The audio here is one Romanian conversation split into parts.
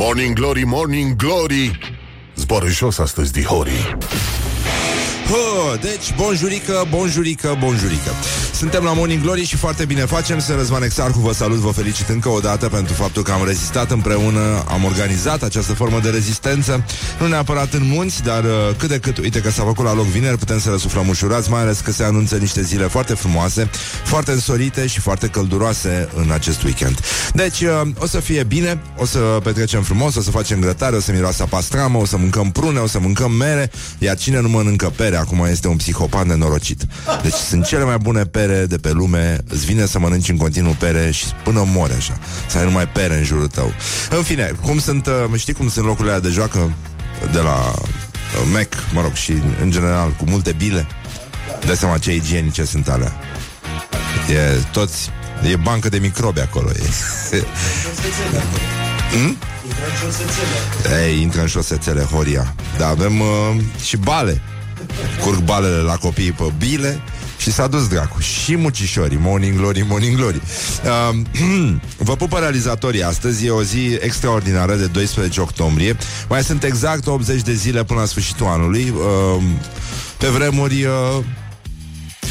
Morning Glory, Morning Glory. Zboară jos astăzi, dihorii Hă, deci, bonjurică, bonjurică, bonjurică Suntem la Morning Glory și foarte bine facem. Sunt Răzvan Exarcu, vă salut, vă felicit încă o dată Pentru faptul că am rezistat împreună Am organizat această formă de rezistență. Nu neapărat în munți, dar uh, cât de cât Uite că s-a făcut la loc vineri, putem să răsuflăm ușurați Mai ales că se anunță niște zile foarte frumoase Foarte însorite și foarte călduroase În acest weekend. Deci, uh, o să fie bine, o să petrecem frumos O să facem grătare, o să miroasă pastramă O să mâncăm prune, o să mâncăm mere. Iar cine nu mănâncă pere acum este un psihopat nenorocit. Deci sunt cele mai bune pere de pe lume, îți vine să mănânci în continuu pere și până mori așa, să ai numai pere în jurul tău. În fine, cum sunt, uh, știi cum sunt locurile de joacă de la uh, Mac, mă rog, și în general cu multe bile? Dai seama ce igienice sunt alea. E toți E bancă de microbi acolo. E. hmm? Ei, intră în șosețele, Horia. Da, avem uh, și bale curg balele la copii pe bile și s-a dus dracu. Și mucișorii, morning glory, morning glory. Uh, vă pupă realizatorii astăzi, e o zi extraordinară de 12 octombrie. Mai sunt exact 80 de zile până la sfârșitul anului. Uh, pe vremuri... Uh,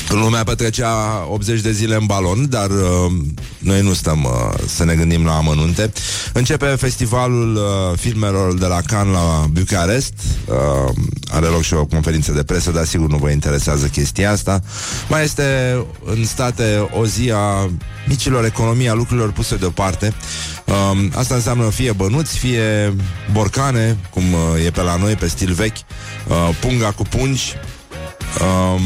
Lumea petrecea 80 de zile în balon, dar uh, noi nu stăm uh, să ne gândim la amănunte. Începe festivalul uh, filmelor de la Cannes la Bucarest. Uh, are loc și o conferință de presă, dar sigur nu vă interesează chestia asta. Mai este în state o zi a micilor economii, a lucrurilor puse deoparte. Uh, asta înseamnă fie bănuți, fie borcane, cum uh, e pe la noi, pe stil vechi, uh, punga cu pungi, um,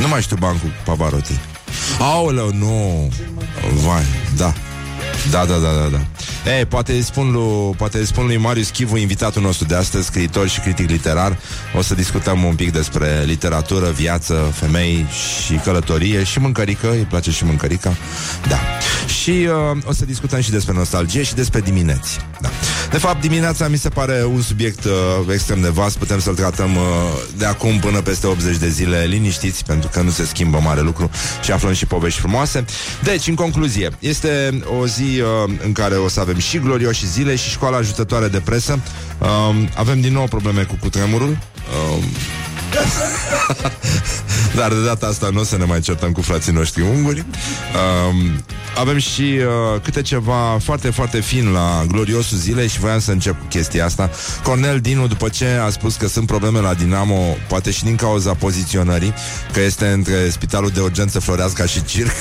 nu mai știu bancul Pavarotti. Aoleu, nu. Vai, da. Da, da, da, da, da. Ei, poate îi spun lui, poate îi spun lui Marius Chivu, invitatul nostru de astăzi, scriitor și critic literar. O să discutăm un pic despre literatură, viață, femei și călătorie și mâncărică. Îi place și mâncărica. Da. Și uh, o să discutăm și despre nostalgie și despre dimineți. Da. De fapt, dimineața mi se pare un subiect uh, extrem de vast. Putem să-l tratăm uh, de acum până peste 80 de zile liniștiți, pentru că nu se schimbă mare lucru și aflăm și povești frumoase. Deci, în concluzie, este o zi uh, în care o să avem și glorioși zile și școala ajutătoare de presă. Uh, avem din nou probleme cu cutremurul. Uh, Dar de data asta nu o să ne mai certăm cu frații noștri unguri. Um, avem și uh, câte ceva foarte, foarte fin la gloriosul zilei și voiam să încep cu chestia asta. Cornel Dinu, după ce a spus că sunt probleme la Dinamo, poate și din cauza poziționării, că este între spitalul de urgență Floreasca și Circ,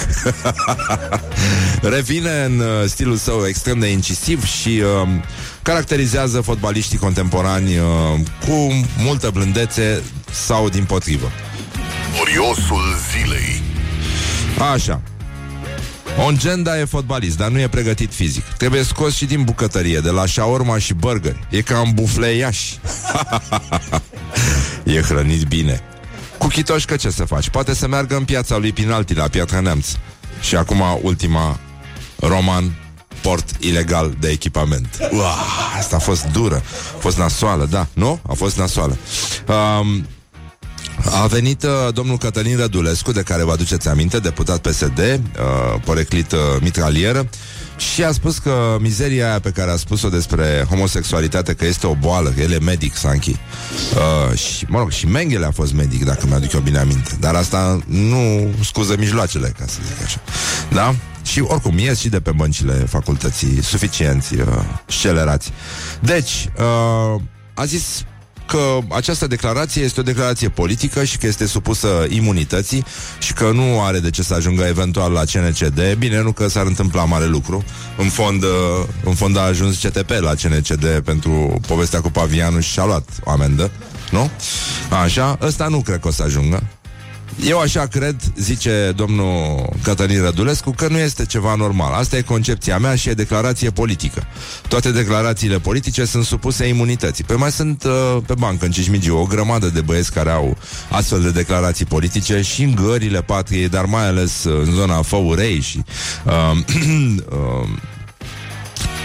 revine în uh, stilul său extrem de incisiv și uh, caracterizează fotbaliștii contemporani uh, cu multă blândețe sau din potrivă. Gloriosul zilei Așa. Ongenda e fotbalist, dar nu e pregătit fizic. Trebuie scos și din bucătărie, de la shawarma și burger. E ca în bufleiaș. e hrănit bine. Cu chitoșcă ce să faci? Poate să meargă în piața lui Pinalti la Piatra Neamț. Și acum ultima Roman port ilegal de echipament. Uah, asta a fost dură. A fost nasoală, da, nu? A fost nasoală. Um, a venit uh, domnul Cătălin Rădulescu, de care vă aduceți aminte, deputat PSD, uh, poreclit uh, mitralieră, și a spus că mizeria aia pe care a spus-o despre homosexualitate, că este o boală, că el e medic, Sanchi. Uh, și, mă rog, și Mengele a fost medic, dacă mi-aduc eu bine aminte. Dar asta nu scuză mijloacele, ca să zic așa. Da? Și oricum, ies și de pe băncile facultății suficienți, uh, scelerați. Deci, uh, a zis că această declarație este o declarație politică și că este supusă imunității și că nu are de ce să ajungă eventual la CNCD. Bine, nu că s-ar întâmpla mare lucru. În fond, uh, în fond a ajuns CTP la CNCD pentru povestea cu pavianul și și-a luat o amendă. Nu? Așa, ăsta nu cred că o să ajungă. Eu așa cred, zice domnul Cătălin Rădulescu, că nu este ceva normal. Asta e concepția mea și e declarație politică. Toate declarațiile politice sunt supuse imunității. Păi mai sunt uh, pe bancă în Cismigiu o grămadă de băieți care au astfel de declarații politice și în gările patriei, dar mai ales uh, în zona Făurei și uh, uh,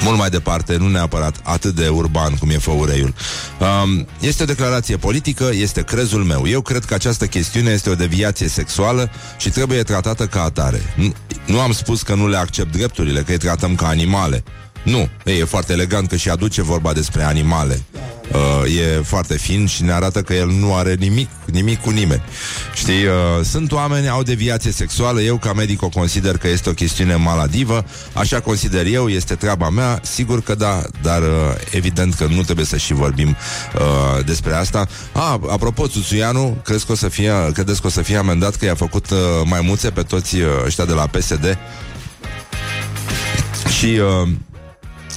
mult mai departe, nu neapărat atât de urban cum e făureiul. Um, este o declarație politică, este crezul meu. Eu cred că această chestiune este o deviație sexuală și trebuie tratată ca atare. Nu, nu am spus că nu le accept drepturile, că îi tratăm ca animale. Nu, e foarte elegant că și aduce vorba despre animale. Uh, e foarte fin și ne arată că el nu are nimic, nimic cu nimeni. Știi, uh, sunt oameni, au deviație sexuală, eu ca medic o consider că este o chestiune maladivă, așa consider eu, este treaba mea, sigur că da, dar uh, evident că nu trebuie să și vorbim uh, despre asta. A, apropo, Țuțuianu, crezi că o să fie, credeți că o să fie amendat că i-a făcut uh, maimuțe pe toți uh, ăștia de la PSD? Și uh,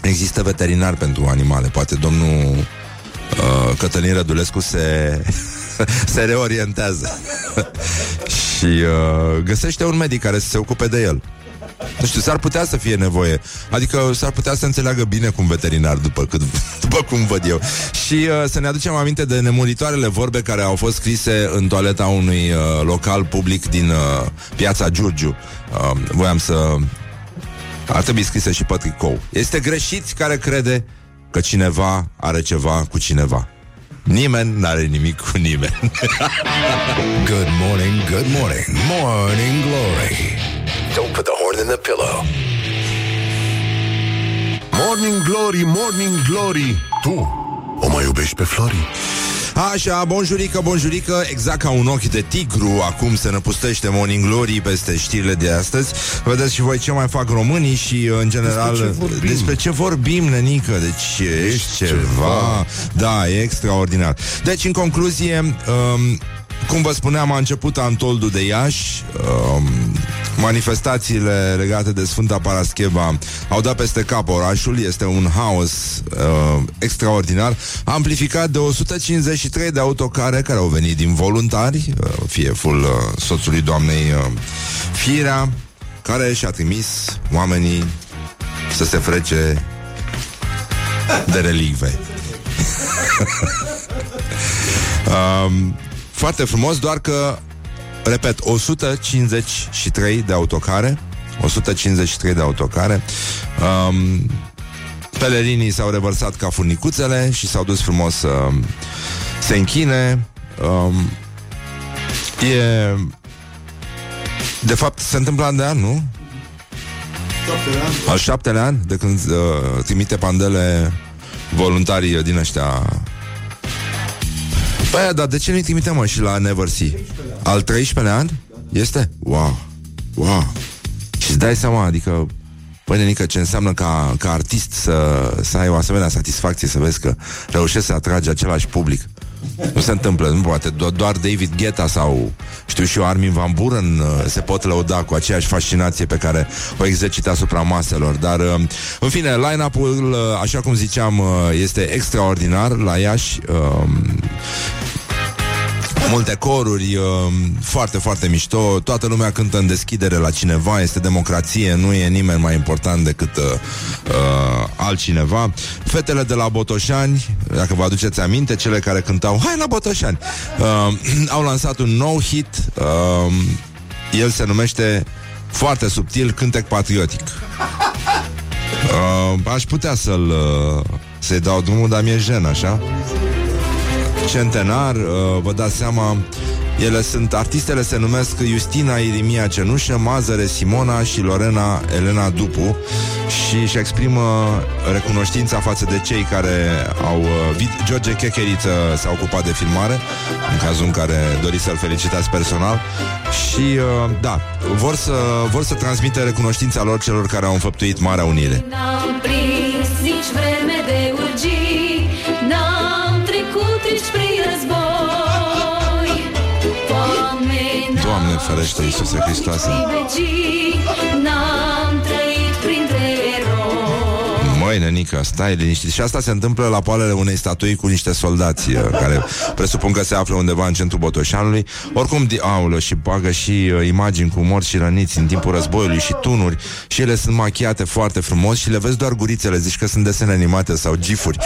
există veterinar pentru animale. Poate domnul uh, Cătălin Rădulescu se, se reorientează și uh, găsește un medic care să se ocupe de el. Nu știu, s-ar putea să fie nevoie. Adică s-ar putea să înțeleagă bine cum veterinar, după, cât, după cum văd eu. Și uh, să ne aducem aminte de nemuritoarele vorbe care au fost scrise în toaleta unui uh, local public din uh, piața Giurgiu. Uh, voiam să... Ar trebui scrise și pe tricou. Este greșit care crede că cineva are ceva cu cineva. Nimeni n-are nimic cu nimeni. good morning, good morning, morning glory. Don't put the horn in the pillow. Morning glory, morning glory. Tu o mai iubești pe Flori? Așa, bonjurică, bonjurică, exact ca un ochi de tigru, acum se năpustește Morning Glory peste știrile de astăzi. Vedeți și voi ce mai fac românii și, în general, despre ce vorbim, despre ce vorbim nenică, deci ești ceva. ceva. Da, e extraordinar. Deci, în concluzie, um, cum vă spuneam, a început Antoldu de Iași. Um, manifestațiile legate de Sfânta Parascheva au dat peste cap orașul. Este un haos uh, extraordinar, amplificat de 153 de autocare care au venit din voluntari, uh, fieful uh, soțului doamnei uh, Firea, care și-a trimis oamenii să se frece de relicve. um, foarte frumos, doar că, repet, 153 de autocare, 153 de autocare. Um, pelerinii s-au revărsat ca furnicuțele și s-au dus frumos să se închine. Um, e... De fapt, se întâmplă an de an, nu? Al șaptele an de când uh, trimite pandele voluntarii din ăștia Păi, dar de ce nu-i trimitem, mă, și la Never See? Al 13-lea an? Este? Wow! Wow! Și îți dai seama, adică Păi, nenică, ce înseamnă ca, ca artist să, să ai o asemenea satisfacție Să vezi că reușești să atragi același public nu se întâmplă, nu poate. Do- Doar David Guetta sau Știu și eu, Armin Van Buren uh, Se pot lăuda cu aceeași fascinație Pe care o exercită asupra maselor. Dar, uh, în fine, line-up-ul uh, Așa cum ziceam, este extraordinar La Iași multe coruri, uh, foarte, foarte mișto, toată lumea cântă în deschidere la cineva, este democrație, nu e nimeni mai important decât uh, uh, altcineva. Fetele de la Botoșani, dacă vă aduceți aminte, cele care cântau Hai la Botoșani, uh, au lansat un nou hit, uh, el se numește foarte subtil Cântec Patriotic. Uh, aș putea să-l uh, să-i dau drumul, dar mi-e jen, așa centenar, uh, vă dați seama, ele sunt, artistele se numesc Justina Irimia Cenușă, Mazăre Simona și Lorena Elena Dupu și își exprimă recunoștința față de cei care au... Uh, George Checheriță s-a ocupat de filmare, în cazul în care doriți să-l felicitați personal și, uh, da, vor să, vor să transmită recunoștința lor celor care au înfăptuit Marea Unire. N-am prins nici vreme de urgii, ferește, Iisuse Hristoase N-am trăit printre Măi, nenică, stai liniștit. Și asta se întâmplă la poalele unei statui Cu niște soldați uh, Care presupun că se află undeva în centrul Botoșanului. Oricum, aulă, și bagă și uh, Imagini cu morți și răniți În timpul războiului și tunuri. Și ele sunt machiate foarte frumos Și le vezi doar gurițele. Zici că sunt desene animate sau gifuri.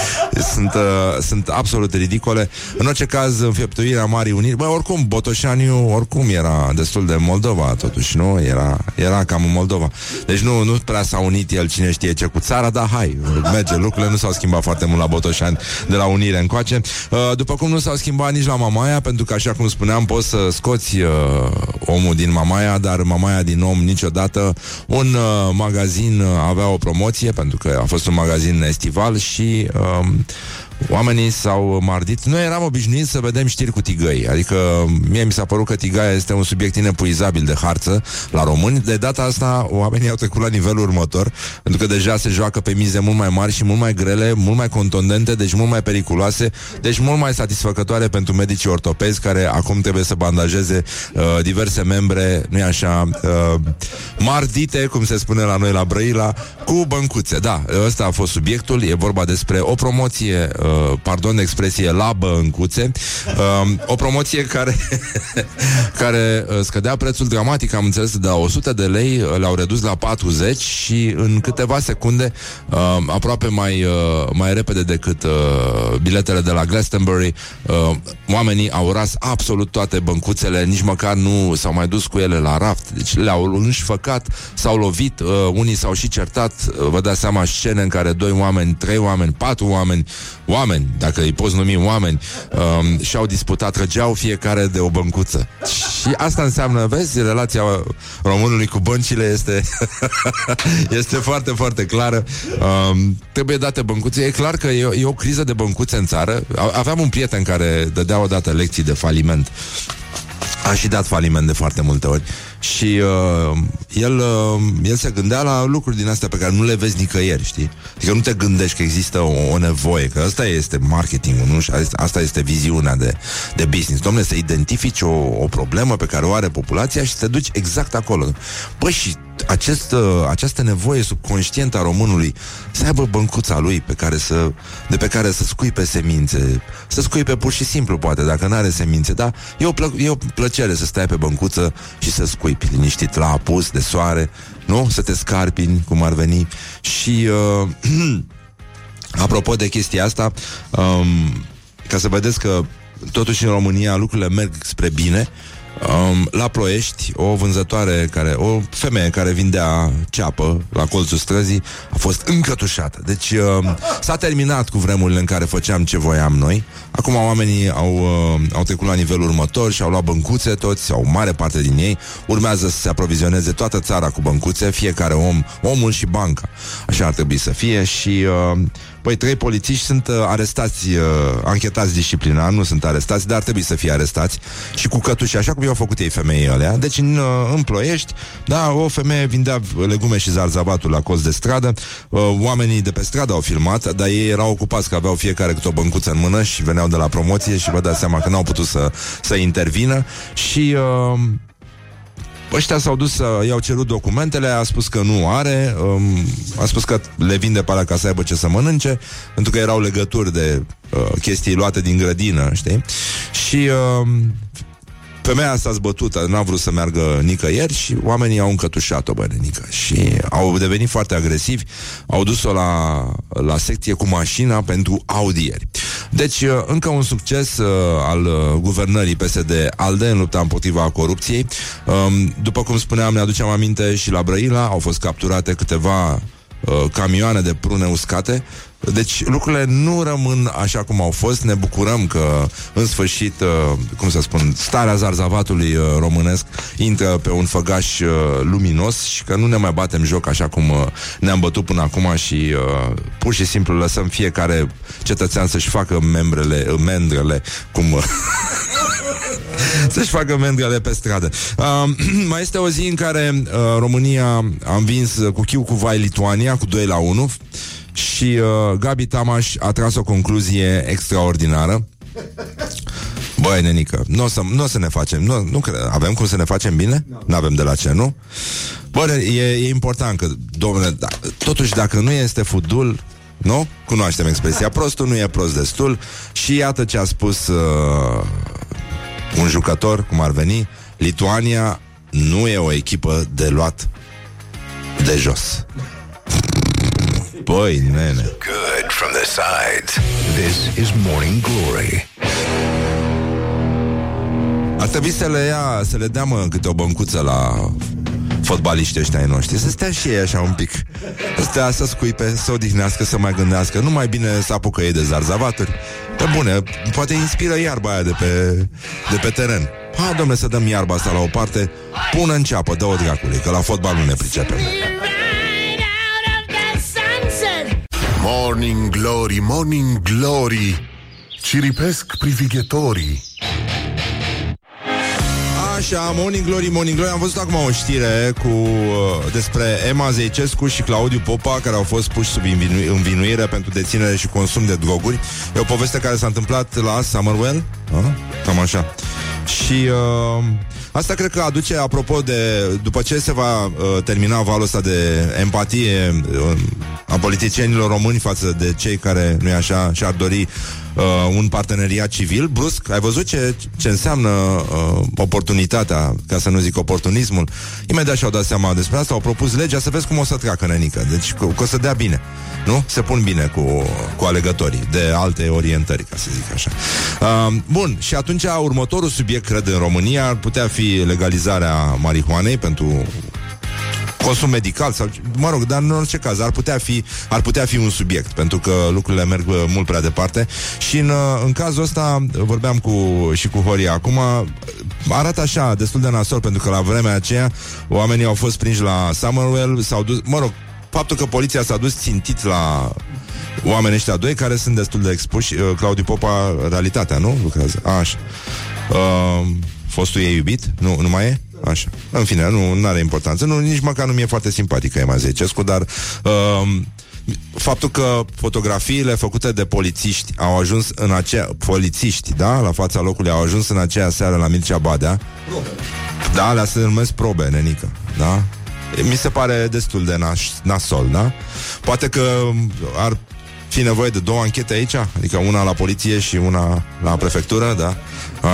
Sunt, uh, sunt absolut ridicole. În orice caz, înfieptuirea Marii Uniri Bă, oricum, Botoșaniu oricum era destul de Moldova Totuși, nu? Era, era cam în Moldova. Deci nu, nu prea s-a unit el cine știe ce cu țara Dar hai, merge, lucrurile nu s-au schimbat foarte mult la Botoșani de la Unire încoace. Uh, după cum nu s-au schimbat nici la Mamaia, pentru că, așa cum spuneam, poți să scoți uh, omul din Mamaia, dar Mamaia din om niciodată. Un uh, magazin uh, avea o promoție, pentru că a fost un magazin estival și uh, oamenii s-au mardit. Noi eram obișnuiți să vedem știri cu tigăi, adică mie mi s-a părut că tigaia este un subiect inepuizabil de harță la români. De data asta oamenii au trecut la nivelul următor, pentru că deja se joacă pe mize mult mai mari și mult mai grele, mult mai contundente, deci mult mai periculoase, deci mult mai satisfăcătoare pentru medicii ortopezi care acum trebuie să bandajeze uh, diverse membre, nu-i așa, uh, mardite, cum se spune la noi la Brăila, cu băncuțe. Da, ăsta a fost subiectul, e vorba despre o promoție uh, Uh, pardon de expresie, la băncuțe, uh, o promoție care, care uh, scădea prețul dramatic, am înțeles, de la 100 de lei uh, le-au redus la 40 și în câteva secunde, uh, aproape mai, uh, mai repede decât uh, biletele de la Glastonbury, uh, oamenii au ras absolut toate băncuțele, nici măcar nu s-au mai dus cu ele la raft, deci le-au înșfăcat, s-au lovit, uh, unii s-au și certat, uh, vă dați seama scene în care doi oameni, trei oameni, patru oameni oameni, dacă îi poți numi oameni, um, și-au disputat, trăgeau fiecare de o băncuță. Și asta înseamnă, vezi, relația românului cu băncile este, este foarte, foarte clară. Um, trebuie date băncuțe. E clar că e, e o criză de băncuțe în țară. Aveam un prieten care dădea odată lecții de faliment. A și dat faliment de foarte multe ori. Și uh, el, uh, el se gândea la lucruri din astea pe care nu le vezi nicăieri, știi? Adică nu te gândești că există o, o nevoie, că asta este marketingul, nu? Și asta este viziunea de, de business. Domnule, să identifici o, o problemă pe care o are populația și să te duci exact acolo. Păi și acest, uh, această nevoie subconștientă a românului să aibă băncuța lui pe care să, de pe care să scuipe semințe, să scuipe pur și simplu, poate, dacă nu are semințe, da? E o, plă- e o plăcere să stai pe băncuță și să scuipi liniștit la apus de soare, nu? Să te scarpini, cum ar veni. Și, uh, apropo de chestia asta, um, ca să vedeți că totuși în România lucrurile merg spre bine, Um, la Ploiești, o vânzătoare care, o femeie care vindea ceapă la colțul străzii, a fost încătușată. Deci um, s-a terminat cu vremurile în care făceam ce voiam noi. Acum oamenii au, uh, au trecut la nivelul următor și au luat băncuțe toți, sau mare parte din ei. Urmează să se aprovizioneze toată țara cu băncuțe, fiecare om, omul și banca. Așa ar trebui să fie și uh, Păi trei polițiști sunt uh, arestați, uh, anchetați disciplinar, nu sunt arestați, dar ar trebui să fie arestați și cu cătuși, așa cum i-au făcut ei femeii alea. Deci în, uh, în Ploiești, da, o femeie vindea legume și zarzabatul la colț de stradă, uh, oamenii de pe stradă au filmat, dar ei erau ocupați că aveau fiecare câte o băncuță în mână și veneau de la promoție și vă dați seama că n-au putut să, să intervină și... Uh, Ăștia s-au dus să i-au cerut documentele, a spus că nu are, um, a spus că le vinde pe alea ca să aibă ce să mănânce, pentru că erau legături de uh, chestii luate din grădină, știi? Și uh, Femeia asta zbătută n-a vrut să meargă nicăieri și oamenii au încătușat-o, bănenică. Și au devenit foarte agresivi, au dus-o la, la secție cu mașina pentru audieri. Deci, uh, încă un succes uh, al uh, guvernării PSD-ALDE în lupta împotriva corupției. Um, după cum spuneam, ne aducem aminte și la Brăila au fost capturate câteva uh, camioane de prune uscate deci lucrurile nu rămân așa cum au fost. Ne bucurăm că, în sfârșit, uh, cum să spun, starea zarzavatului uh, românesc intră pe un făgaș uh, luminos și că nu ne mai batem joc așa cum uh, ne-am bătut până acum și uh, pur și simplu lăsăm fiecare cetățean să-și facă membrele, uh, mendrele, cum... Uh, să-și facă mendrele pe stradă. Uh, mai este o zi în care uh, România a învins cu chiu cu vai Lituania cu 2 la 1 și uh, Gabi Tamaș a tras o concluzie extraordinară. Băi, nenică, nu o să, n-o să ne facem, nu, nu cred, avem cum să ne facem bine? Nu no. avem de la ce, nu? Bă, e, e important că, domnule, da, totuși dacă nu este fudul, nu? Cunoaștem expresia, prostul nu e prost destul și iată ce a spus uh, un jucător, cum ar veni, Lituania nu e o echipă de luat de jos. Băi, nene. Good from the sides. This is Morning Glory. Ar trebui să le ia, să le dea mă câte o băncuță la fotbaliștii ăștia ai noștri. Să stea și ei așa un pic. Să stea să scuipe, să odihnească, să mai gândească. Nu mai bine să apucă ei de zarzavaturi. Pe bune, poate inspiră iarba aia de pe, de pe teren. Hai, domnule, să dăm iarba asta la o parte. Pună în ceapă, dă-o dracului Că la fotbal nu ne pricepem Morning Glory, Morning Glory. Ciripesc privighetorii. Așa, Morning Glory, Morning Glory. Am văzut acum o știre cu, uh, despre Emma Zeicescu și Claudiu Popa Care au fost puși sub învinu- învinuire Pentru deținere și consum de droguri. E o poveste care s-a întâmplat la Summerwell. A? Cam așa. Și uh, asta cred că aduce Apropo de, după ce se va uh, termina valul ăsta de empatie uh, A politicienilor români Față de cei care, nu-i așa, și-ar dori uh, un parteneriat civil brusc. Ai văzut ce, ce înseamnă uh, oportunitatea, ca să nu zic oportunismul? Imediat și-au dat seama despre asta, au propus legea să vezi cum o să treacă nenică. Deci că, că o să dea bine. Nu? Se pun bine cu, cu alegătorii de alte orientări, ca să zic așa. Uh, bun, și atunci următorul subiect, cred, în România ar putea fi legalizarea marihuanei pentru consum medical sau, mă rog, dar în orice caz ar putea fi, ar putea fi un subiect, pentru că lucrurile merg uh, mult prea departe și în, uh, în cazul ăsta vorbeam cu, și cu Horia acum arată așa, destul de nasol, pentru că la vremea aceea oamenii au fost prinși la Summerwell, s-au dus, mă rog, faptul că poliția s-a dus țintit la oamenii ăștia doi care sunt destul de expuși. Uh, Claudiu Popa, realitatea, nu? Lucrează. A, așa. Uh, fostul ei iubit? Nu, nu mai e? Așa. În fine, nu are importanță. Nu, nici măcar nu mi-e foarte simpatică Emma Zecescu, dar uh, faptul că fotografiile făcute de polițiști au ajuns în acea... Polițiști, da? La fața locului au ajuns în aceea seară la Mircea Badea. Probe. Da, alea se numesc probe, nenică. Da? Mi se pare destul de nas- nasol, da? Poate că ar fi nevoie de două anchete aici, adică una la poliție și una la prefectură, da?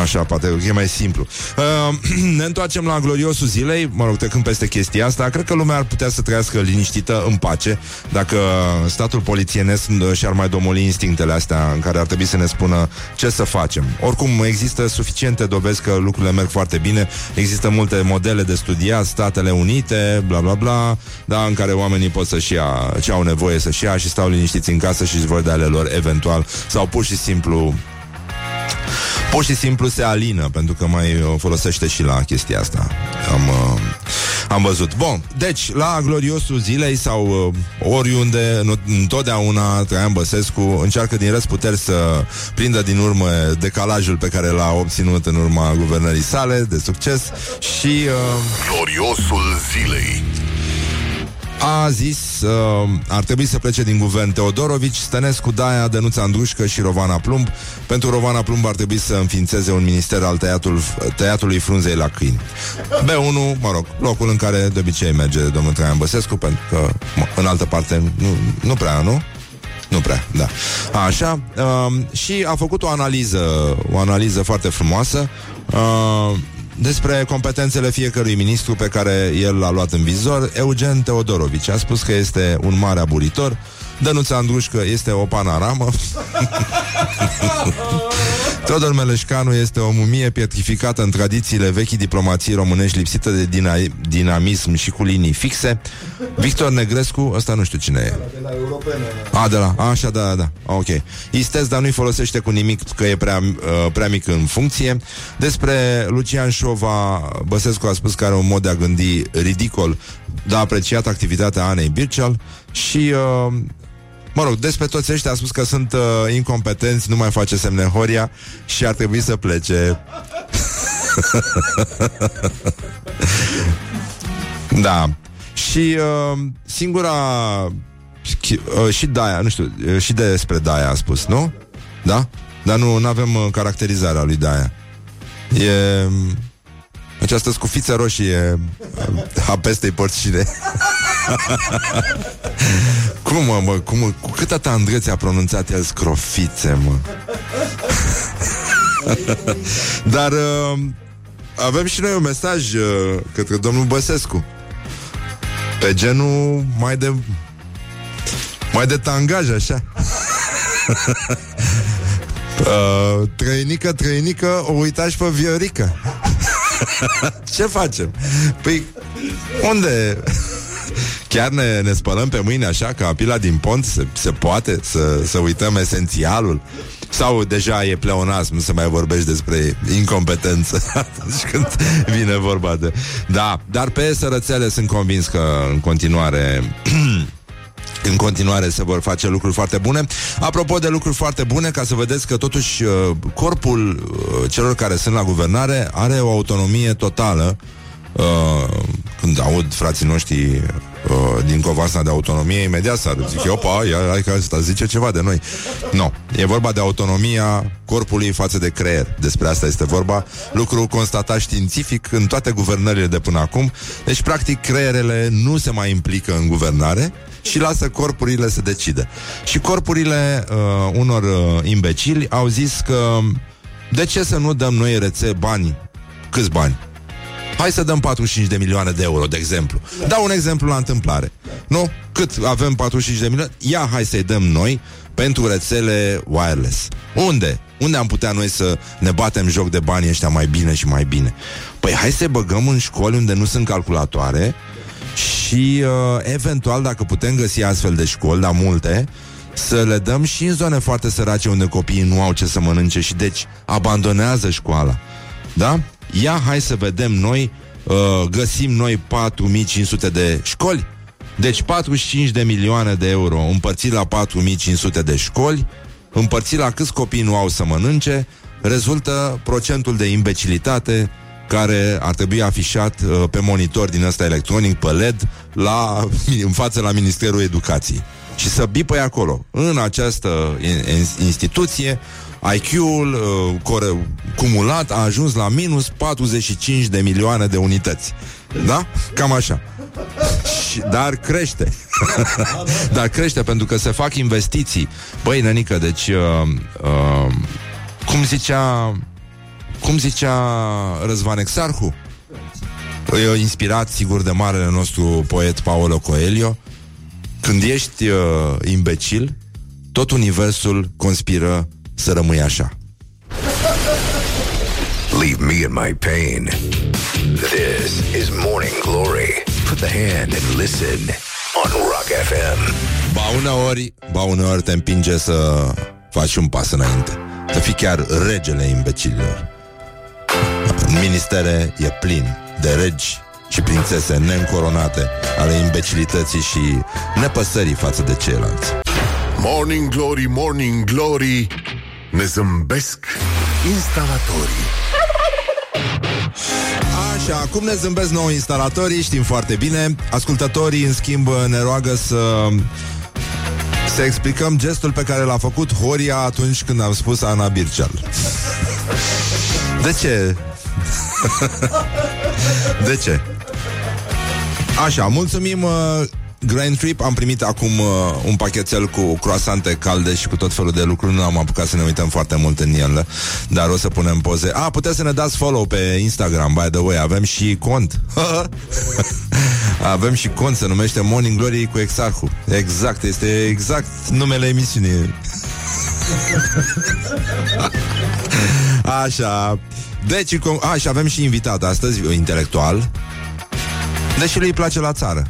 Așa, poate e mai simplu. Uh, ne întoarcem la gloriosul zilei, mă rog, trecând peste chestia asta. Cred că lumea ar putea să trăiască liniștită, în pace, dacă statul polițienesc și-ar mai domoli instinctele astea în care ar trebui să ne spună ce să facem. Oricum, există suficiente dovezi că lucrurile merg foarte bine, există multe modele de studiat, Statele Unite, bla bla bla, da, în care oamenii pot să-și ia ce au nevoie să-și ia și stau liniștiți în casă și își vor de ale lor eventual, sau pur și simplu pur și simplu se alină, pentru că mai folosește și la chestia asta. Am, uh, am văzut. Bun, deci, la gloriosul zilei sau uh, oriunde, întotdeauna Traian Băsescu încearcă din răsputeri să prindă din urmă decalajul pe care l-a obținut în urma guvernării sale de succes și... Uh, gloriosul zilei a zis uh, ar trebui să plece din guvern Teodorovici, Stănescu, Daia, Dănuța Andrușcă și Rovana Plumb. Pentru Rovana Plumb ar trebui să înființeze un minister al tăiatul, tăiatului frunzei la câini. B1, mă rog, locul în care de obicei merge domnul Traian Băsescu, pentru că mă, în altă parte nu, nu prea, nu? Nu prea, da. Așa, uh, și a făcut o analiză, o analiză foarte frumoasă. Uh, despre competențele fiecărui ministru pe care el l-a luat în vizor, Eugen Teodorovici a spus că este un mare aburitor, Dănuța Andrușcă este o panoramă Teodor Meleșcanu este o mumie pietrificată în tradițiile vechii diplomații românești lipsită de dina- dinamism și cu linii fixe. Victor Negrescu, ăsta nu știu cine e. De la europene. A, de la, a, așa, da, da, da. Ok. Istez, dar nu-i folosește cu nimic că e prea, uh, prea mic în funcție. Despre Lucian Șova, Băsescu a spus că are un mod de a gândi ridicol, dar a apreciat activitatea Anei Birceal și uh, Mă rog, despre toți ăștia a spus că sunt uh, incompetenți, nu mai face semne Horia și ar trebui să plece. da. Și uh, singura uh, și Daia, nu știu, uh, și despre Daia a spus, nu? Da? Dar nu avem uh, caracterizarea lui Daia. E această scufiță roșie uh, a pestei porcine. cum, mă, mă, cum, cu cât atât Andreț a pronunțat el scrofițe, mă. Dar uh, avem și noi un mesaj uh, către domnul Băsescu. Pe genul mai de mai de tangaj, așa. uh, trăinică, trăinică, o uitași pe Viorica. Ce facem? Păi, Unde? Chiar ne, ne spălăm pe mâine așa ca pila din pont se, se poate să, să uităm esențialul sau deja e pleonasm să mai vorbești despre incompetență atunci când vine vorba de... Da, dar pe sărățele sunt convins că în continuare în continuare se vor face lucruri foarte bune. Apropo de lucruri foarte bune, ca să vedeți că totuși uh, corpul uh, celor care sunt la guvernare are o autonomie totală. Uh, când aud frații noștri din Covasna de autonomie, imediat s-ar zic, opa, ia, hai că asta zice ceva de noi. Nu, no, e vorba de autonomia corpului față de creier. Despre asta este vorba. Lucru constatat științific în toate guvernările de până acum. Deci, practic, creierele nu se mai implică în guvernare, și lasă corpurile să decide. Și corpurile uh, unor uh, imbecili au zis că de ce să nu dăm noi rețe bani? Câți bani? Hai să dăm 45 de milioane de euro, de exemplu. Dau un exemplu la întâmplare. Nu? Cât avem 45 de milioane? Ia, hai să-i dăm noi pentru rețele wireless. Unde? Unde am putea noi să ne batem joc de bani ăștia mai bine și mai bine? Păi hai să băgăm în școli unde nu sunt calculatoare și uh, eventual, dacă putem găsi astfel de școli, dar multe, să le dăm și în zone foarte sărace unde copiii nu au ce să mănânce și deci abandonează școala. Da? Ia, hai să vedem noi, uh, găsim noi 4500 de școli. Deci 45 de milioane de euro împărțit la 4500 de școli, împărțit la câți copii nu au să mănânce, rezultă procentul de imbecilitate care ar trebui afișat uh, pe monitor din ăsta electronic, pe LED, la, în față la Ministerul Educației. Și să bipăi acolo, în această instituție, IQ-ul uh, cumulat a ajuns la minus 45 de milioane de unități. Da? Cam așa. Și, dar crește. dar crește pentru că se fac investiții. Băi, nănică, deci uh, uh, cum zicea cum zicea Răzvan Exarhu? E inspirat, sigur, de marele nostru poet Paolo Coelho. Când ești uh, imbecil, tot universul conspiră să rămâi așa. Leave me in my pain. This is Morning Glory. Put the hand and listen on Rock FM. Ba uneori, ba uneori te împinge să faci un pas înainte. Să fii chiar regele imbecililor. În ministere e plin de regi și prințese neîncoronate ale imbecilității și nepăsării față de ceilalți. Morning Glory, Morning Glory, ne zâmbesc instalatorii. Așa, acum ne zâmbesc nou instalatorii, știm foarte bine. Ascultătorii, în schimb, ne roagă să să explicăm gestul pe care l-a făcut Horia atunci când am spus Ana Birceal. De ce De ce? Așa, mulțumim uh, Grand Trip, am primit acum uh, un pachetel cu croasante calde și cu tot felul de lucruri. Nu am apucat să ne uităm foarte mult în ele, dar o să punem poze. A, puteți să ne dați follow pe Instagram, by the way, avem și cont. avem și cont, se numește Morning Glory cu Exarhu. Exact, este exact numele emisiunii. Așa. Deci, a, și avem și invitat astăzi, intelectual, deși lui îi place la țară.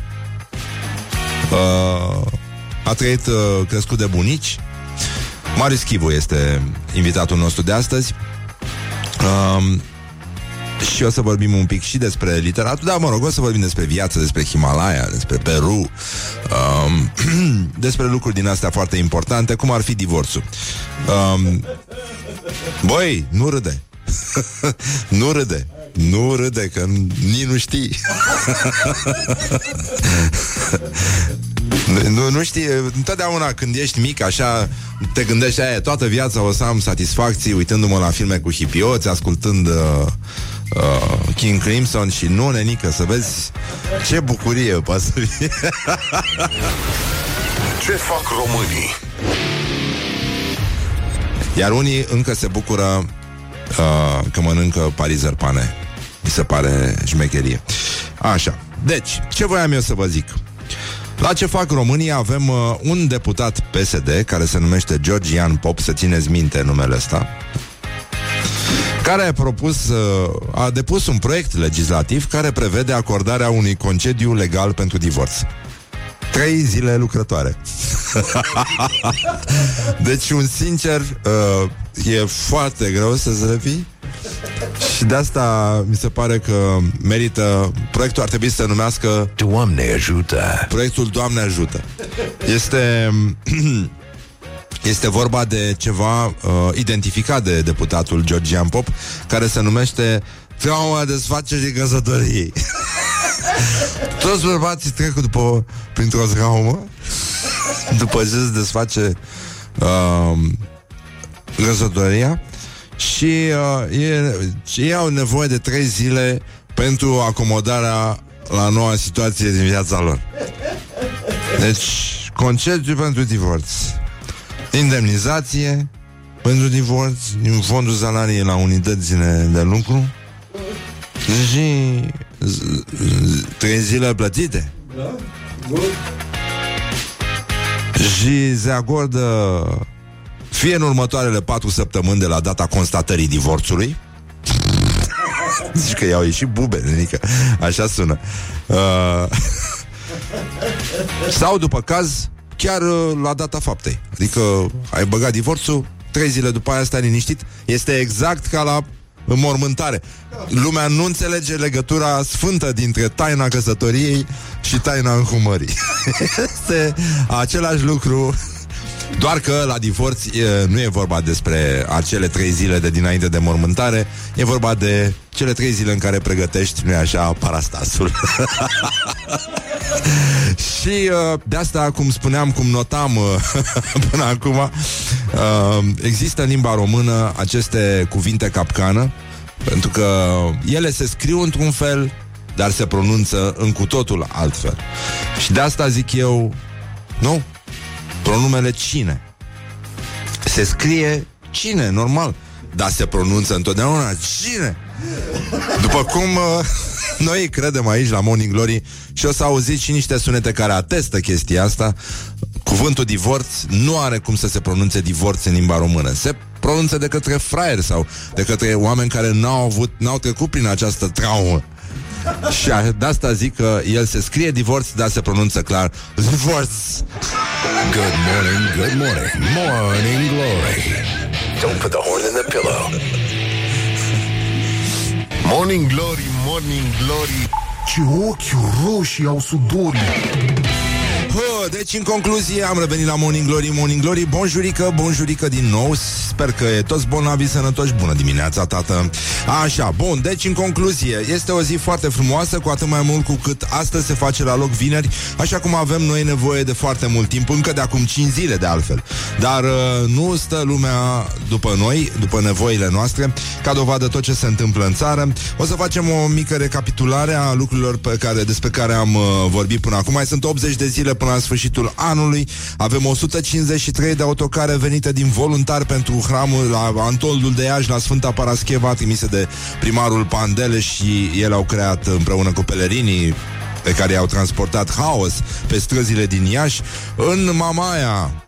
Uh, a trăit uh, crescut de bunici. Marius Chivu este invitatul nostru de astăzi. Uh, și o să vorbim un pic și despre literatură, dar mă rog, o să vorbim despre viață, despre Himalaya, despre Peru, um, despre lucruri din astea foarte importante, cum ar fi divorțul. Um, băi, nu râde. nu râde. Nu râde, că nici nu știi. nu, nu știi, întotdeauna când ești mic, așa, te gândești aia, toată viața o să am satisfacții uitându-mă la filme cu hipioți, ascultând uh, uh, King Crimson și nu, nenică, să vezi ce bucurie poate să fie. ce fac românii? Iar unii încă se bucură uh, că mănâncă parizer pane. Mi se pare șmecherie. Așa. Deci, ce voiam eu să vă zic? La ce fac România avem uh, un deputat PSD care se numește Georgian Pop, să țineți minte numele ăsta, care a propus, uh, a depus un proiect legislativ care prevede acordarea unui concediu legal pentru divorț. Trei zile lucrătoare. deci un sincer uh, e foarte greu să se revii. Și de asta mi se pare că merită Proiectul ar trebui să se numească Doamne ajută! Proiectul Doamne ajută. Este Este vorba de ceva uh, identificat de deputatul Georgian Pop Care se numește Trauma desfacerii căsătoriei Toți bărbații trec după, printr-o traumă După ce se desface uh, Căsătoria Și uh, e, ei au nevoie de trei zile Pentru acomodarea La noua situație din viața lor. Deci Concediu pentru divorț Indemnizație pentru divorț din fondul salariei la unitățile de lucru și trei zile plătite. Da? Și se acordă fie în următoarele patru săptămâni de la data constatării divorțului, Zici că i-au ieșit bube, adică așa sună. Uh, sau, după caz, chiar uh, la data faptei. Adică ai băgat divorțul, trei zile după aia stai liniștit. Este exact ca la înmormântare. Lumea nu înțelege legătura sfântă dintre taina căsătoriei și taina înhumării. este același lucru doar că la divorț e, nu e vorba despre acele trei zile de dinainte de mormântare, e vorba de cele trei zile în care pregătești, nu așa, parastasul. și uh, de asta, cum spuneam, cum notam uh, până acum, uh, există în limba română aceste cuvinte capcană, pentru că ele se scriu într-un fel, dar se pronunță în cu totul altfel. Și de asta zic eu, nu, pronumele cine. Se scrie cine, normal, dar se pronunță întotdeauna cine. După cum uh, noi credem aici la Morning Glory și o să auziți și niște sunete care atestă chestia asta, cuvântul divorț nu are cum să se pronunțe divorț în limba română. Se pronunță de către fraieri sau de către oameni care n-au avut, n-au trecut prin această traumă. Și de asta zic că el se scrie divorț, dar se pronunță clar divorț. Good morning, good morning, morning glory. Don't put the horn in the pillow. Morning glory, morning glory. Ce ochi roșii au sudorii. Deci în concluzie am revenit la Morning Glory, Morning Glory, bonjurică, bonjurică din nou, sper că e toți bolnavi sănătoși, bună dimineața, tată. Așa, bun, deci în concluzie, este o zi foarte frumoasă, cu atât mai mult cu cât astăzi se face la loc vineri, așa cum avem noi nevoie de foarte mult timp, încă de acum 5 zile de altfel. Dar uh, nu stă lumea după noi, după nevoile noastre, ca dovadă tot ce se întâmplă în țară. O să facem o mică recapitulare a lucrurilor pe care, despre care am uh, vorbit până acum. Mai sunt 80 de zile până la sfârșit sfârșitul anului. Avem 153 de autocare venite din voluntari pentru hramul la Antoldul de Iași, la Sfânta Parascheva, trimise de primarul Pandele și ele au creat împreună cu pelerinii pe care i-au transportat haos pe străzile din Iași. În Mamaia,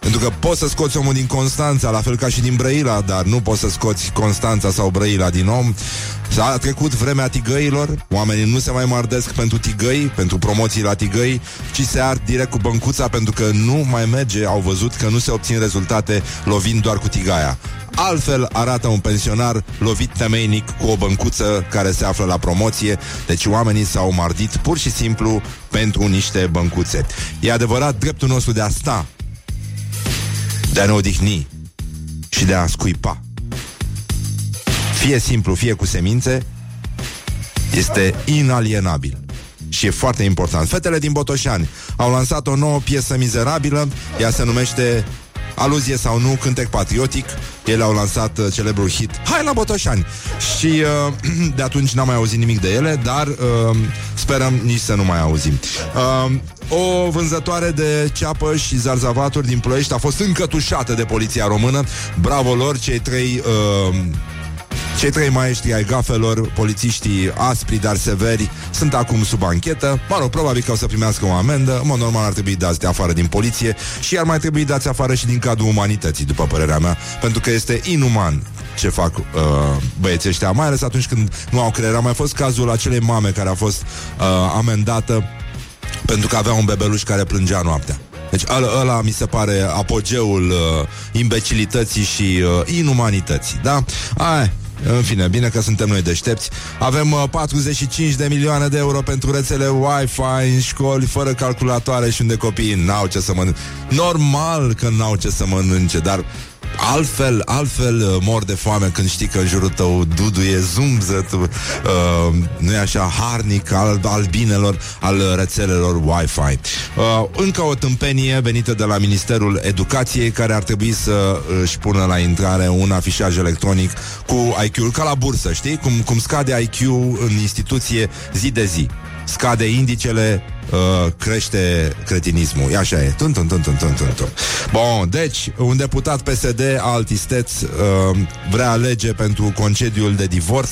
pentru că poți să scoți omul din Constanța, la fel ca și din Brăila, dar nu poți să scoți Constanța sau Brăila din om. S-a trecut vremea tigăilor, oamenii nu se mai mardesc pentru tigăi, pentru promoții la tigăi, ci se ard direct cu băncuța pentru că nu mai merge, au văzut că nu se obțin rezultate lovind doar cu tigaia. Altfel arată un pensionar lovit temeinic cu o băncuță care se află la promoție, deci oamenii s-au mardit pur și simplu pentru niște băncuțe. E adevărat dreptul nostru de a sta de a ne odihni și de a scuipa. Fie simplu, fie cu semințe, este inalienabil. Și e foarte important. Fetele din Botoșani au lansat o nouă piesă mizerabilă, ea se numește aluzie sau nu, cântec patriotic. Ele au lansat uh, celebrul hit Hai la Botoșani! Și uh, de atunci n-am mai auzit nimic de ele, dar uh, sperăm nici să nu mai auzim. Uh, o vânzătoare de ceapă și zarzavaturi din Ploiești a fost încătușată de poliția română. Bravo lor, cei trei... Uh, Cei trei maestri ai gafelor, polițiștii aspri, dar severi, sunt acum sub anchetă. Mă rog, probabil că o să primească o amendă. În mod normal ar trebui dați de afară din poliție și ar mai trebui dați afară și din cadrul umanității, după părerea mea, pentru că este inuman ce fac uh, băieții ăștia, mai ales atunci când nu au creier. A mai fost cazul acelei mame care a fost uh, amendată pentru că avea un bebeluș care plângea noaptea. Deci ăla, ăla mi se pare apogeul uh, imbecilității și uh, inumanității, da? Ai, în fine, bine că suntem noi deștepți. Avem uh, 45 de milioane de euro pentru rețele Wi-Fi în școli, fără calculatoare și unde copiii n-au ce să mănânce. Normal că n-au ce să mănânce, dar Altfel, altfel uh, mor de foame când știi că în jurul tău duduie zumzăt, uh, nu e așa, harnic al albinelor, al rețelelor Wi-Fi. Uh, încă o tâmpenie venită de la Ministerul Educației, care ar trebui să își pună la intrare un afișaj electronic cu IQ-ul, ca la bursă, știi? Cum, cum scade IQ în instituție zi de zi. Scade indicele uh, crește cretinismul. Așa e. Tun, tun, tun, tun, tun, tun, tun. Bun, deci, un deputat PSD, altisteț, uh, vrea lege pentru concediul de divorț.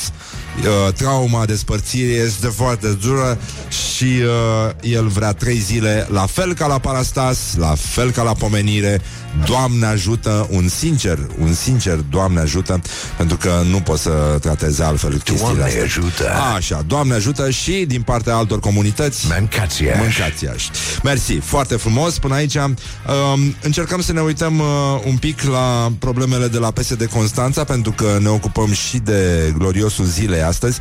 Uh, trauma despărțirii este foarte dură și uh, el vrea trei zile, la fel ca la Parastas, la fel ca la pomenire, Doamne ajută, un sincer, un sincer Doamne ajută, pentru că nu pot să trateze altfel chestiile Doamne astea. ajută. Așa, Doamne ajută și din partea altor comunități. Mâncați Iași. Mâncați Iași. Mersi, foarte frumos până aici. Um, încercăm să ne uităm uh, un pic la problemele de la PSD Constanța, pentru că ne ocupăm și de gloriosul zilei astăzi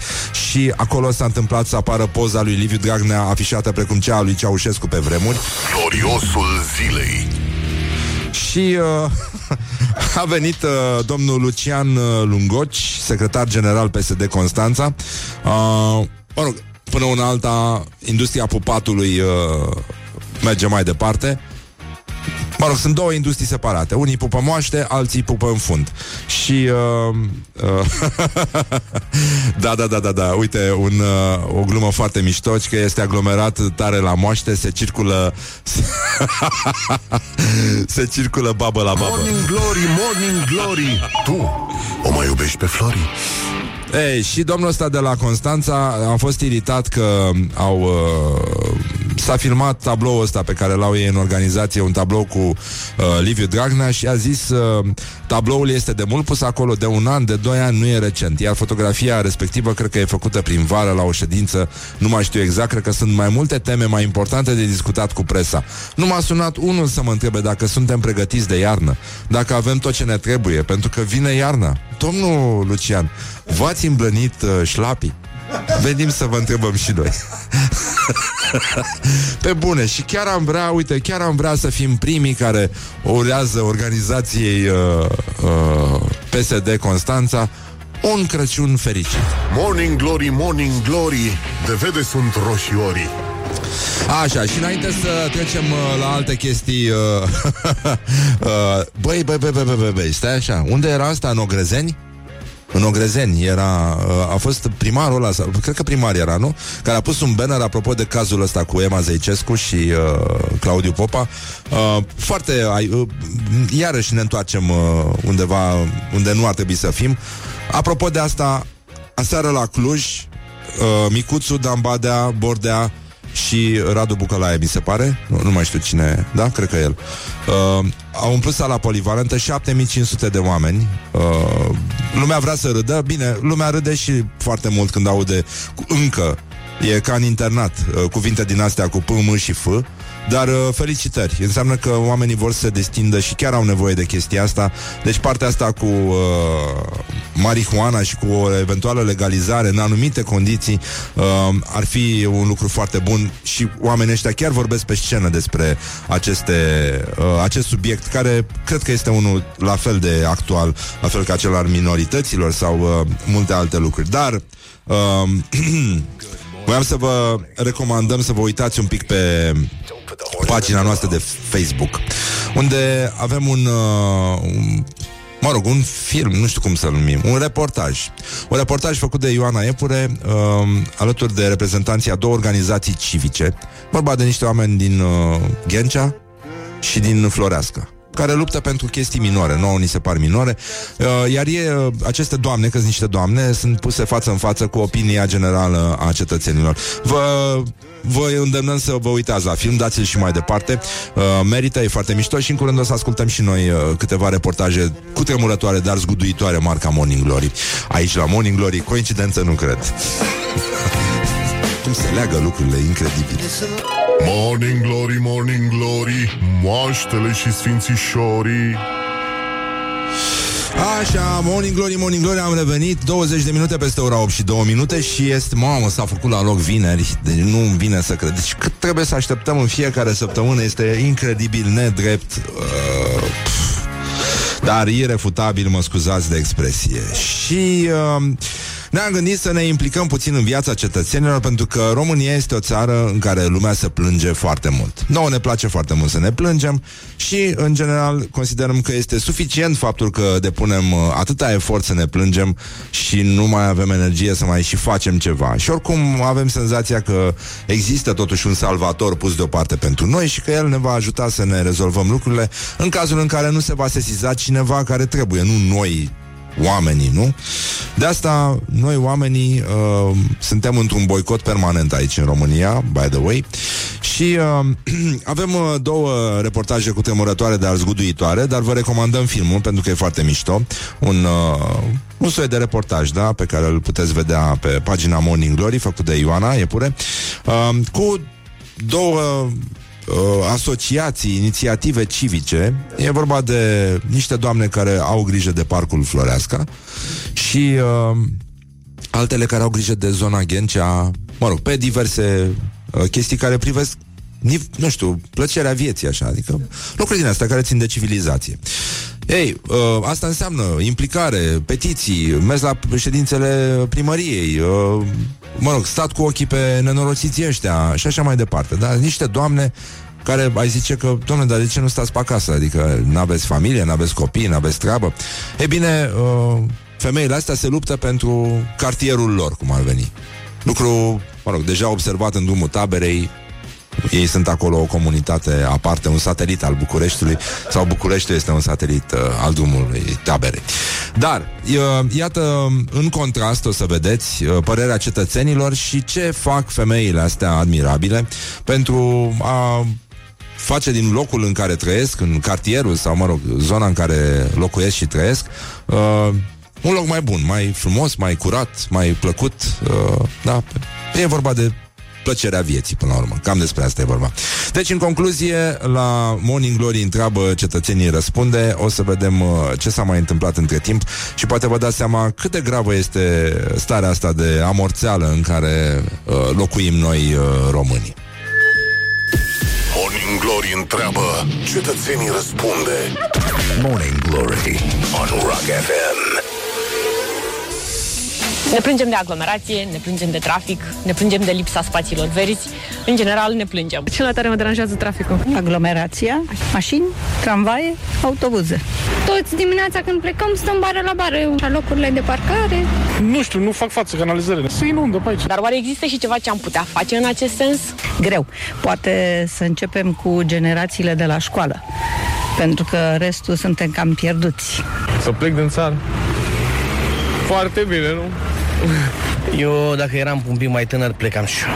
și acolo s-a întâmplat să apară poza lui Liviu Dragnea afișată precum cea a lui Ceaușescu pe vremuri. Gloriosul zilei Și uh, a venit uh, domnul Lucian uh, Lungoci, secretar general PSD Constanța. Uh, mă rog, până una alta, industria pupatului uh, merge mai departe. Mă rog, sunt două industrii separate. Unii pupă moaște, alții pupă în fund. Și... Uh, uh, da, da, da, da, da. Uite, un, uh, o glumă foarte mișto, că este aglomerat tare la moaște, se circulă... se circulă babă la babă. Morning Glory, Morning Glory Tu o mai iubești pe Flori? Ei, și domnul ăsta de la Constanța a fost iritat că au uh, s-a filmat tabloul ăsta pe care l-au ei în organizație, un tablou cu uh, Liviu Dragnea și a zis uh, tabloul este de mult pus acolo, de un an, de doi ani, nu e recent. Iar fotografia respectivă cred că e făcută prin vară la o ședință, nu mai știu exact, cred că sunt mai multe teme mai importante de discutat cu presa. Nu m-a sunat unul să mă întrebe dacă suntem pregătiți de iarnă, dacă avem tot ce ne trebuie, pentru că vine iarna. Domnul Lucian, v-ați îmblănit uh, șlapii? Venim să vă întrebăm și noi. Pe bune, și chiar am vrea, uite, chiar am vrea să fim primii care urează organizației uh, uh, PSD Constanța un Crăciun fericit. Morning Glory, Morning Glory De vede sunt roșiorii Așa, și înainte să trecem uh, la alte chestii uh, uh, Băi, băi, băi, băi, băi, băi, băi, stai așa Unde era asta, în Ogrezeni? În Ogrezeni era, uh, a fost primarul ăla, sau- cred că primar era, nu? Care a pus un banner apropo de cazul ăsta cu Emma Zeicescu și uh, Claudiu Popa. Uh, foarte, ai- uh, iarăși ne întoarcem uh, undeva unde nu ar trebui să fim. Apropo de asta, aseară la Cluj, uh, Micuțu, Dambadea, Bordea și Radu Bucălaie, mi se pare. Nu, nu mai știu cine, da? Cred că el. Uh, au umplut sala polivalentă 7500 de oameni. Uh, lumea vrea să râdă. Bine, lumea râde și foarte mult când aude cu- încă E ca în internat, uh, cuvinte din astea cu P, M și F dar uh, felicitări, înseamnă că oamenii vor să se destindă și chiar au nevoie de chestia asta. Deci partea asta cu uh, marihuana și cu o eventuală legalizare în anumite condiții uh, ar fi un lucru foarte bun și oamenii ăștia chiar vorbesc pe scenă despre aceste, uh, acest subiect care cred că este unul la fel de actual, la fel ca cel al minorităților sau uh, multe alte lucruri. Dar uh, Voiam să vă recomandăm să vă uitați un pic pe pagina noastră de Facebook, unde avem un, uh, un mă rog, un film, nu știu cum să-l numim, un reportaj. Un reportaj făcut de Ioana Epure, uh, alături de reprezentanții a două organizații civice, vorba de niște oameni din uh, Ghencea și din Floreasca. Care luptă pentru chestii minore, nouă ni se par minore, uh, iar e, uh, aceste doamne, că sunt niște doamne, sunt puse față în față cu opinia generală a cetățenilor. Vă vă îndemnăm să vă uitați la film, dați-l și mai departe. Uh, merită, e foarte mișto și în curând o să ascultăm și noi uh, câteva reportaje cu tremurătoare, dar zguduitoare, marca Morning Glory. Aici la Morning Glory, coincidență nu cred. Cum se leagă lucrurile, incredibil. Morning Glory, Morning Glory, moaștele și sfințișorii. Așa, Morning Glory, Morning Glory, am revenit 20 de minute peste ora 8 și 2 minute Și este, mamă, s-a făcut la loc vineri Deci nu vine să cred. Deci cât trebuie să așteptăm în fiecare săptămână Este incredibil, nedrept uh, Dar irefutabil, mă scuzați de expresie. Și... Uh, ne-am gândit să ne implicăm puțin în viața cetățenilor pentru că România este o țară în care lumea se plânge foarte mult. Nouă ne place foarte mult să ne plângem și, în general, considerăm că este suficient faptul că depunem uh, atâta efort să ne plângem și nu mai avem energie să mai și facem ceva. Și oricum avem senzația că există totuși un salvator pus deoparte pentru noi și că el ne va ajuta să ne rezolvăm lucrurile în cazul în care nu se va sesiza cineva care trebuie, nu noi oamenii, nu? De asta, noi oamenii uh, suntem într-un boicot permanent aici în România, by the way, și uh, avem uh, două reportaje cu tremurătoare, dar zguduitoare, dar vă recomandăm filmul pentru că e foarte mișto. Un, uh, un soi de reportaj, da, pe care îl puteți vedea pe pagina Morning Glory, făcut de Ioana Iepure, uh, cu două uh, asociații, inițiative civice. E vorba de niște doamne care au grijă de parcul Floreasca și uh, altele care au grijă de zona Ghencea, mă rog, pe diverse uh, chestii care privesc nu știu, plăcerea vieții, așa, adică lucruri din astea care țin de civilizație. Ei, uh, asta înseamnă implicare, petiții, mers la ședințele primăriei, uh, mă rog, stat cu ochii pe nenorociții ăștia și așa mai departe. Dar niște doamne care ai zice că, doamne, dar de ce nu stați pe acasă? Adică n-aveți familie, n-aveți copii, n-aveți treabă? E bine, uh, femeile astea se luptă pentru cartierul lor, cum ar veni. Lucru, mă rog, deja observat în drumul taberei, ei sunt acolo o comunitate aparte, un satelit al Bucureștiului sau Bucureștiul este un satelit uh, al drumului tabere. Dar, uh, iată, în contrast o să vedeți uh, părerea cetățenilor și ce fac femeile astea admirabile pentru a face din locul în care trăiesc, în cartierul sau, mă rog, zona în care locuiesc și trăiesc, uh, un loc mai bun, mai frumos, mai curat, mai plăcut. Uh, da, e vorba de plăcerea vieții, până la urmă. Cam despre asta e vorba. Deci, în concluzie, la Morning Glory întreabă cetățenii răspunde, o să vedem uh, ce s-a mai întâmplat între timp și poate vă dați seama cât de gravă este starea asta de amorțeală în care uh, locuim noi uh, românii. Morning Glory întreabă, cetățenii răspunde. Morning Glory on Rock FM. Ne plângem de aglomerație, ne plângem de trafic, ne plângem de lipsa spațiilor verzi. În general, ne plângem. Cel mai tare mă deranjează traficul. Aglomerația, mașini, tramvaie, autobuze. Toți dimineața când plecăm stăm bară la bară, la locurile de parcare. Nu știu, nu fac față canalizările. Se inundă pe aici. Dar oare există și ceva ce am putea face în acest sens? Greu. Poate să începem cu generațiile de la școală. Pentru că restul suntem cam pierduți. Să plec din țară. Foarte bine, nu? Eu, dacă eram un pic mai tânăr, plecam și eu.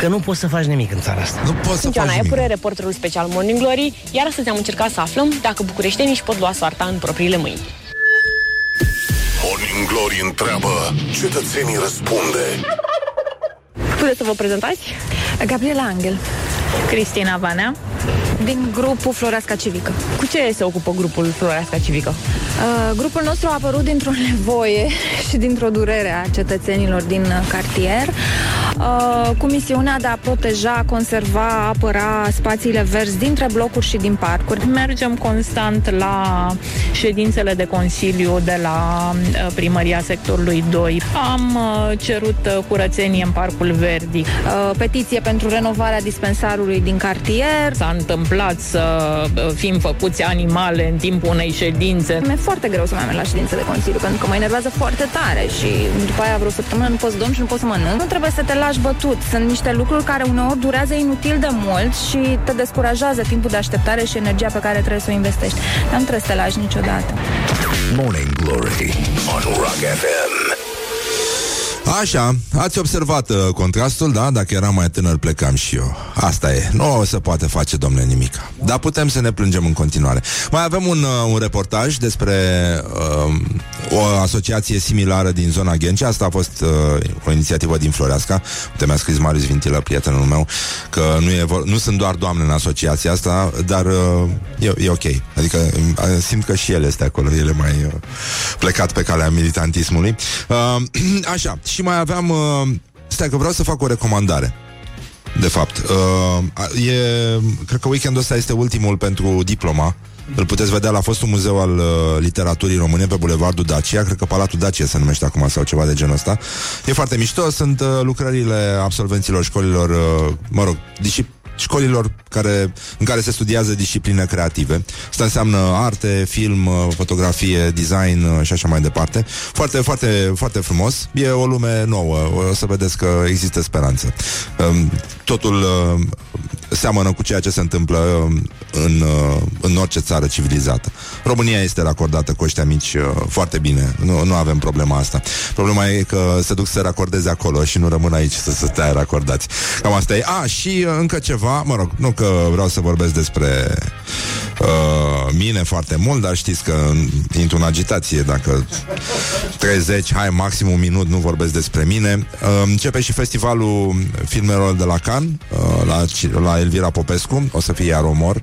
Că nu poți să faci nimic în țara asta. Nu poți să Sunt Ioana faci Epure, nimic. reporterul special Morning Glory, iar astăzi am încercat să aflăm dacă bucureștenii își pot lua soarta în propriile mâini. Morning Glory întreabă, cetățenii răspunde. Puteți să vă prezentați? Gabriela Angel. Cristina Vanea, din grupul Floreasca Civică. Cu ce se ocupă grupul Floreasca Civică? Uh, grupul nostru a apărut dintr-o nevoie și dintr-o durere a cetățenilor din uh, cartier, uh, cu misiunea de a proteja, conserva, apăra spațiile verzi dintre blocuri și din parcuri. Mergem constant la ședințele de consiliu de la uh, primăria sectorului 2. Am uh, cerut uh, curățenie în Parcul Verdi. Uh, petiție pentru renovarea dispensarului din cartier. S-a întâmplat să uh, fim făcuți animale în timpul unei ședințe. Mi-e foarte greu să mai merg la ședințe de consiliu pentru că mă enervează foarte tare și după aia vreo săptămână nu poți dormi și nu poți să mănânc. Nu trebuie să te lași bătut. Sunt niște lucruri care uneori durează inutil de mult și te descurajează timpul de așteptare și energia pe care trebuie să o investești. Dar nu trebuie să te lași niciodată. Morning Glory on Rock FM. Așa, ați observat uh, contrastul, da? Dacă eram mai tânăr, plecam și eu. Asta e. Nu o să poate face, domnule, nimic. Dar putem să ne plângem în continuare. Mai avem un, uh, un reportaj despre uh, o asociație similară din zona Ghencea. Asta a fost uh, o inițiativă din Floreasca. Uite, mi-a scris Marius Vintilă, prietenul meu, că nu, e vor- nu sunt doar doamne în asociația asta, dar uh, e, e ok. Adică uh, simt că și el este acolo. El e mai uh, plecat pe calea militantismului. Uh, așa, și mai aveam... Uh, stai că vreau să fac o recomandare. De fapt, uh, e, cred că weekendul ăsta este ultimul pentru diploma. Îl puteți vedea la fostul muzeu al uh, literaturii române pe Bulevardul Dacia, cred că Palatul Dacia se numește acum sau ceva de genul ăsta. E foarte mișto, sunt uh, lucrările absolvenților școlilor, uh, mă rog, discip- școlilor care, în care se studiază discipline creative. Asta înseamnă arte, film, uh, fotografie, design uh, și așa mai departe. Foarte, foarte, foarte frumos. E o lume nouă. O să vedeți că există speranță. Um, Totul uh, seamănă cu ceea ce se întâmplă um, în, uh, în orice țară civilizată. România este racordată cu ăștia mici uh, foarte bine. Nu, nu avem problema asta. Problema e că se duc să se racordeze acolo și nu rămân aici să se stea racordați. Cam asta e. A, și uh, încă ceva, mă rog, nu că vreau să vorbesc despre uh, mine foarte mult, dar știți că intru în agitație dacă 30, hai, maxim un minut, nu vorbesc despre mine. Uh, începe și festivalul filmelor de la Cannes, uh, la, la Elvira Popescu, o să fie iar omor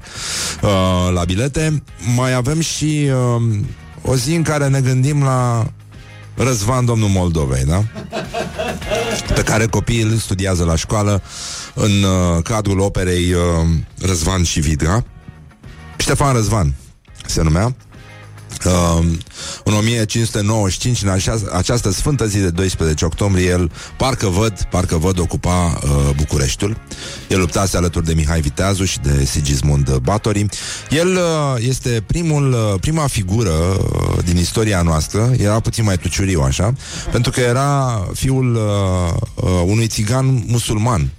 uh, la bilete. Mai avem și uh, o zi în care ne gândim la Răzvan, domnul Moldovei, da? Pe care copiii îl studiază la școală în uh, cadrul operei uh, Răzvan și Vidra. Ștefan Răzvan se numea. Uh, în 1595, în așa, această sfântă zi de 12 octombrie, el parcă văd, parcă văd ocupa uh, Bucureștiul. El luptase alături de Mihai Viteazu și de Sigismund Batori. El uh, este primul, uh, prima figură uh, din istoria noastră, era puțin mai tuciuriu așa, pentru că era fiul uh, uh, unui țigan musulman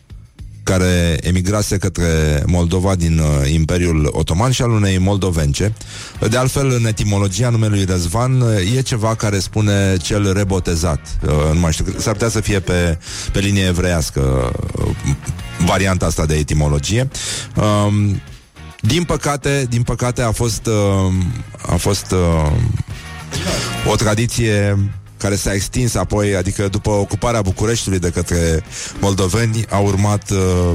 care emigrase către Moldova din uh, Imperiul Otoman și al unei moldovence. De altfel, în etimologia numelui Răzvan uh, e ceva care spune cel rebotezat. Uh, nu mai știu, s-ar putea să fie pe, pe linie evreiască uh, varianta asta de etimologie. Um, din păcate, din păcate a fost uh, a fost uh, o tradiție care s-a extins apoi, adică după ocuparea Bucureștiului de către moldoveni, a urmat uh,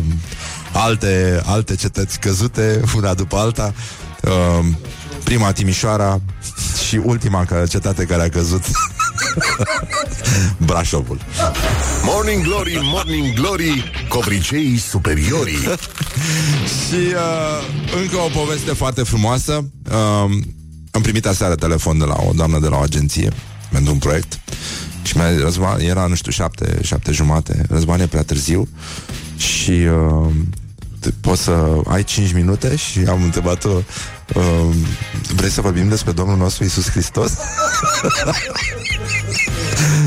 alte, alte cetăți căzute, una după alta. Uh, prima Timișoara și ultima ca- cetate care a căzut Brașovul. Morning Glory, Morning Glory, covriceii superiorii. Și uh, încă o poveste foarte frumoasă. Uh, am primit aseară telefon de la o doamnă de la o agenție pentru un proiect și mi-a Răzvan, era, nu știu, șapte, șapte jumate. Răzvan e prea târziu și uh, te- poți să ai 5 minute și am întrebat-o uh, vrei să vorbim despre Domnul nostru Isus Hristos?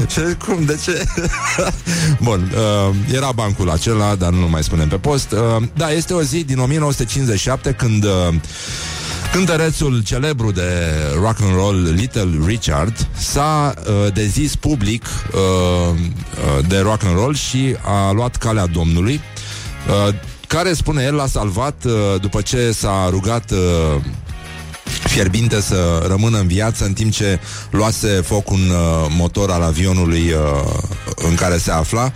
Și zic, cum, de ce? Bun, uh, era bancul acela, dar nu mai spunem pe post. Uh, da, este o zi din 1957 când uh, cântărețul celebru de rock and roll Little Richard s-a uh, dezis public uh, uh, de rock and roll și a luat calea Domnului. Uh, care, spune el, l-a salvat uh, după ce s-a rugat uh, fierbinte să rămână în viață în timp ce luase foc un uh, motor al avionului uh, în care se afla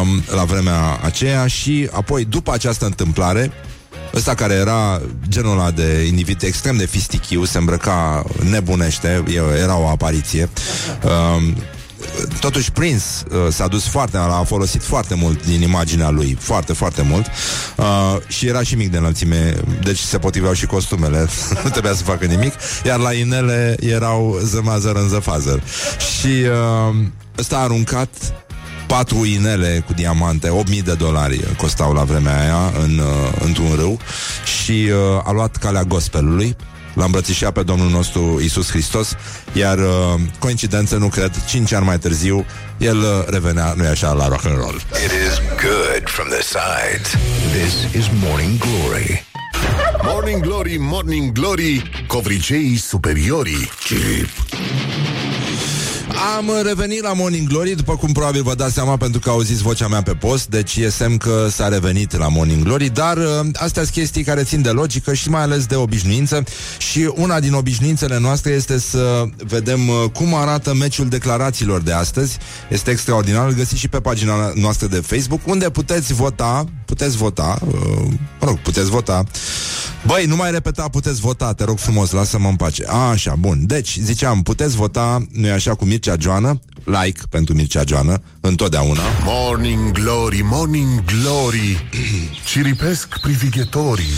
um, la vremea aceea și apoi după această întâmplare Ăsta care era genul ăla de individ extrem de fistichiu, se îmbrăca nebunește, e- era o apariție. Um, Totuși Prince uh, s-a dus foarte, a folosit foarte mult din imaginea lui, foarte, foarte mult uh, și era și mic de înălțime, deci se potriveau și costumele, nu trebuia să facă nimic, iar la inele erau zămazăr în zăfazăr. Și uh, ăsta a aruncat patru inele cu diamante, 8000 de dolari costau la vremea aia în, uh, într-un râu și uh, a luat calea gospelului l-a îmbrățișat pe Domnul nostru Isus Hristos, iar uh, coincidență, nu cred, 5 ani mai târziu, el uh, revenea, nu așa, la rock and roll. It is good from the sides. This is Morning Glory. Morning Glory, Morning Glory, covriceii superiorii. Chip. Am revenit la Morning Glory, după cum probabil vă dați seama pentru că auziți vocea mea pe post, deci e semn că s-a revenit la Morning Glory, dar uh, astea sunt chestii care țin de logică și mai ales de obișnuință și una din obișnuințele noastre este să vedem uh, cum arată meciul declarațiilor de astăzi. Este extraordinar, îl găsiți și pe pagina noastră de Facebook, unde puteți vota, puteți vota, uh, mă rog, puteți vota. Băi, nu mai repeta, puteți vota, te rog frumos, lasă-mă în pace. A, așa, bun. Deci, ziceam, puteți vota, nu e așa, cu Mircea Joană, like pentru Mircea Joană, întotdeauna. Morning Glory, Morning Glory, ciripesc privighetorii.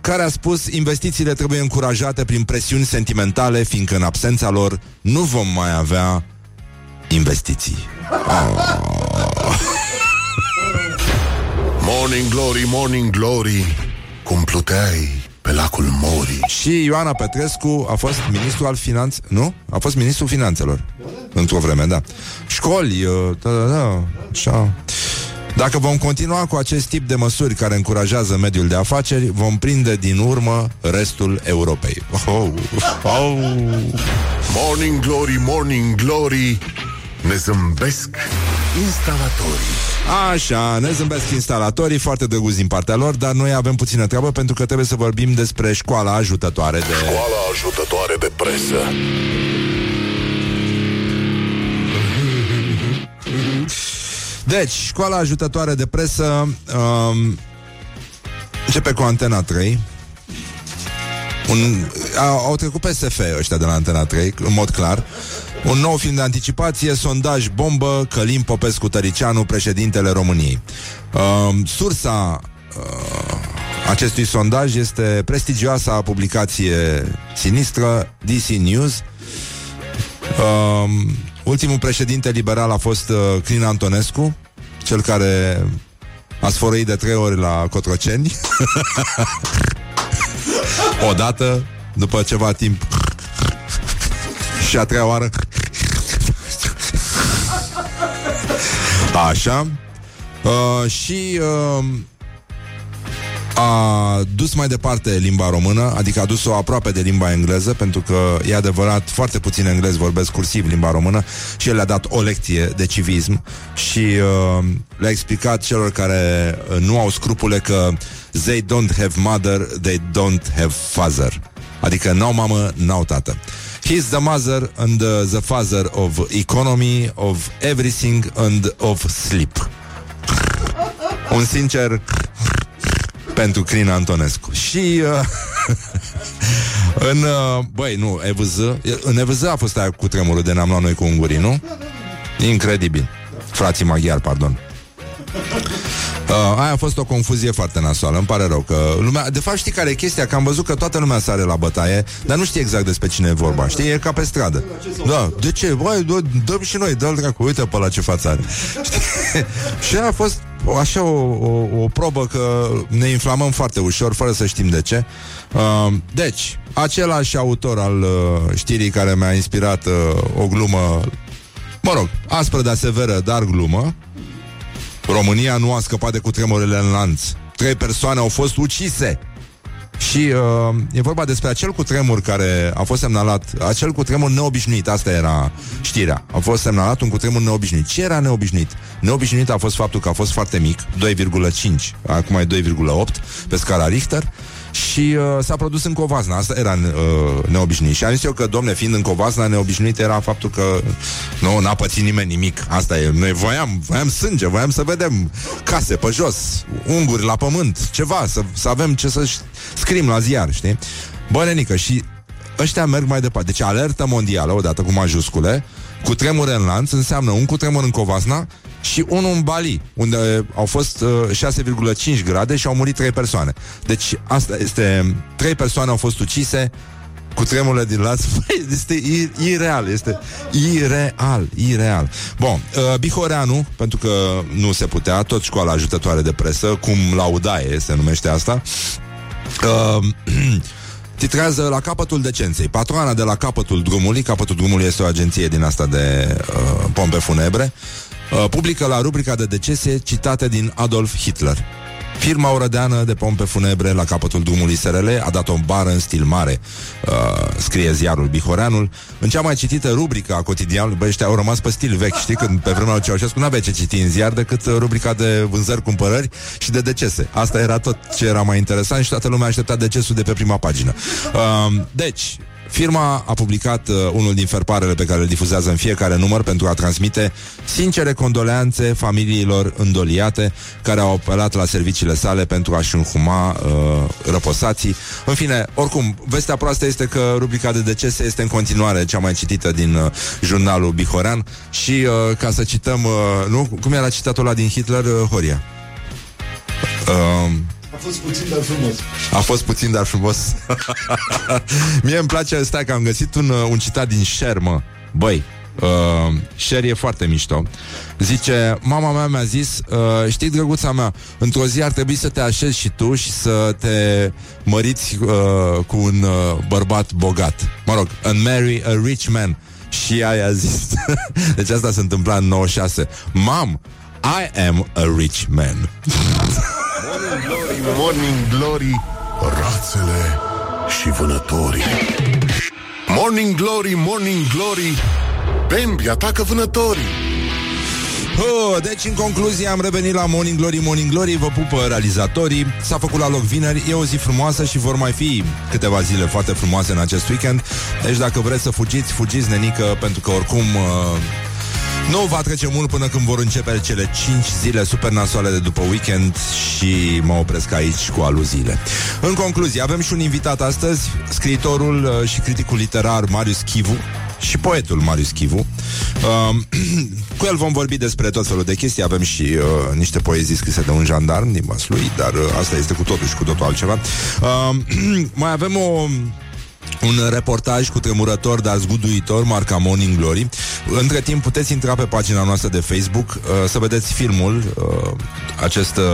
care a spus investițiile trebuie încurajate prin presiuni sentimentale, fiindcă în absența lor nu vom mai avea investiții. Morning Glory, Morning Glory, cum pluteai pe lacul Mori. Și Ioana Petrescu a fost ministru al finanț... Nu? A fost ministrul finanțelor. Într-o vreme, da. Școli, uh, da, da, da, așa. Dacă vom continua cu acest tip de măsuri care încurajează mediul de afaceri, vom prinde din urmă restul Europei. Oh, oh. Morning Glory, Morning Glory, ne zâmbesc instalatorii. Așa, ne zâmbesc instalatorii, foarte drăguți din partea lor, dar noi avem puțină treabă pentru că trebuie să vorbim despre școala ajutătoare de... Școala ajutătoare de presă. Deci, școala ajutătoare de presă um, începe cu Antena 3. Un, au, au trecut pe SF ăștia de la Antena 3, în mod clar. Un nou film de anticipație, sondaj bombă, Călim Popescu Tăricianu, președintele României. Um, sursa uh, acestui sondaj este prestigioasa publicație sinistră DC News. Um, ultimul președinte liberal a fost uh, Crin Antonescu, cel care a sfărăit de trei ori la Cotroceni. Odată, după ceva timp și a treia oară Așa uh, Și uh, a dus mai departe limba română, adică a dus-o aproape de limba engleză, pentru că e adevărat, foarte puțin englezi vorbesc cursiv limba română și el le-a dat o lecție de civism și uh, le-a explicat celor care uh, nu au scrupule că they don't have mother, they don't have father. Adică n-au mamă, n-au tată. He's the mother and uh, the father of economy, of everything and of sleep. Un sincer pentru Crin Antonescu. Și uh, în, uh, băi, nu, EVZ, în EVZ a fost aia cu tremurul de ne-am luat noi cu ungurii, nu? Incredibil. Frații maghiari, pardon. Uh, aia a fost o confuzie foarte nasoală, îmi pare rău că lumea... De fapt știi care e chestia? Că am văzut că toată lumea sare la bătaie Dar nu știe exact despre cine e vorba Știi? E ca pe stradă Da, de ce? Băi, dăm și noi, dă-l dracu, uite pe la ce față are Știi? Și a fost așa o, o, o probă că ne inflamăm foarte ușor, fără să știm de ce. Uh, deci, același autor al uh, știrii care mi-a inspirat uh, o glumă, mă rog, aspră, dar severă, dar glumă, România nu a scăpat de cutremurele în lanț. Trei persoane au fost ucise. Și uh, e vorba despre acel cutremur care a fost semnalat, acel cutremur neobișnuit, asta era știrea. A fost semnalat un cutremur neobișnuit. Ce era neobișnuit? Neobișnuit a fost faptul că a fost foarte mic, 2,5, acum e 2,8 pe scara Richter și uh, s-a produs în Covasna. Asta era uh, neobișnuit. Și am zis eu că, domne, fiind în Covasna, neobișnuit era faptul că nu n-a pățit nimeni nimic. Asta e. Noi voiam, voiam sânge, voiam să vedem case pe jos, unguri la pământ, ceva, să, să avem ce să scrim la ziar, știi? Bă, nenică, și ăștia merg mai departe. Deci alertă mondială, odată cu majuscule, cu tremure în lanț, înseamnă un cu tremur în Covasna și unul în Bali, unde au fost uh, 6,5 grade și au murit 3 persoane. Deci asta este... 3 persoane au fost ucise cu tremurile din laț. Este ireal, este ireal, ireal. Bun, uh, Bihoreanu, pentru că nu se putea, tot școala ajutătoare de presă, cum laudaie se numește asta, uh, titrează La capătul decenței. Patroana de la capătul drumului, capătul drumului este o agenție din asta de uh, pompe funebre, uh, publică la rubrica de decese citate din Adolf Hitler. Firma orădeană de pompe funebre la capătul drumului SRL a dat o bară în stil mare, uh, scrie ziarul Bihoreanul. În cea mai citită rubrică a cotidianului, băi, ăștia au rămas pe stil vechi, știi, când pe vremea lui Ceaușescu nu avea ce citi în ziar decât uh, rubrica de vânzări, cumpărări și de decese. Asta era tot ce era mai interesant și toată lumea aștepta decesul de pe prima pagină. Uh, deci, Firma a publicat uh, unul din ferparele pe care le difuzează în fiecare număr pentru a transmite sincere condoleanțe familiilor îndoliate care au apelat la serviciile sale pentru a-și înhuma uh, răposații. În fine, oricum, vestea proastă este că rubrica de decese este în continuare cea mai citită din uh, jurnalul Bihorean și uh, ca să cităm, uh, nu? Cum era citatul ăla din Hitler, uh, Horia? Uh, a fost puțin, dar frumos. A fost puțin, dar frumos. Mie îmi place, stai că am găsit un, uh, un citat din Sher, mă. Băi, Uh, Sher e foarte mișto Zice, mama mea mi-a zis uh, Știi, drăguța mea, într-o zi ar trebui să te așezi și tu Și să te măriți uh, Cu un uh, bărbat bogat Mă rog, and marry a rich man Și aia a zis Deci asta se întâmpla în 96 Mam, I am a rich man Morning glory, morning glory Rațele și vânătorii. Morning glory, morning glory Bambi atacă vânătorii. Oh, deci, în concluzie, am revenit la Morning Glory, Morning Glory, vă pupă realizatorii, s-a făcut la loc vineri, e o zi frumoasă și vor mai fi câteva zile foarte frumoase în acest weekend, deci dacă vreți să fugiți, fugiți, nenică, pentru că oricum... Uh, nu va trece mult până când vor începe cele 5 zile super nasoale de după weekend și mă opresc aici cu aluziile. În concluzie, avem și un invitat astăzi, scriitorul uh, și criticul literar Marius Chivu, și poetul Marius Chivu. Uh, cu el vom vorbi despre tot felul de chestii. Avem și uh, niște poezii scrise de un jandarm din lui, dar uh, asta este cu totul și cu totul altceva. Uh, mai avem o un reportaj cu tremurător, dar zguduitor, marca Morning Glory. Între timp puteți intra pe pagina noastră de Facebook uh, să vedeți filmul, uh, acest uh,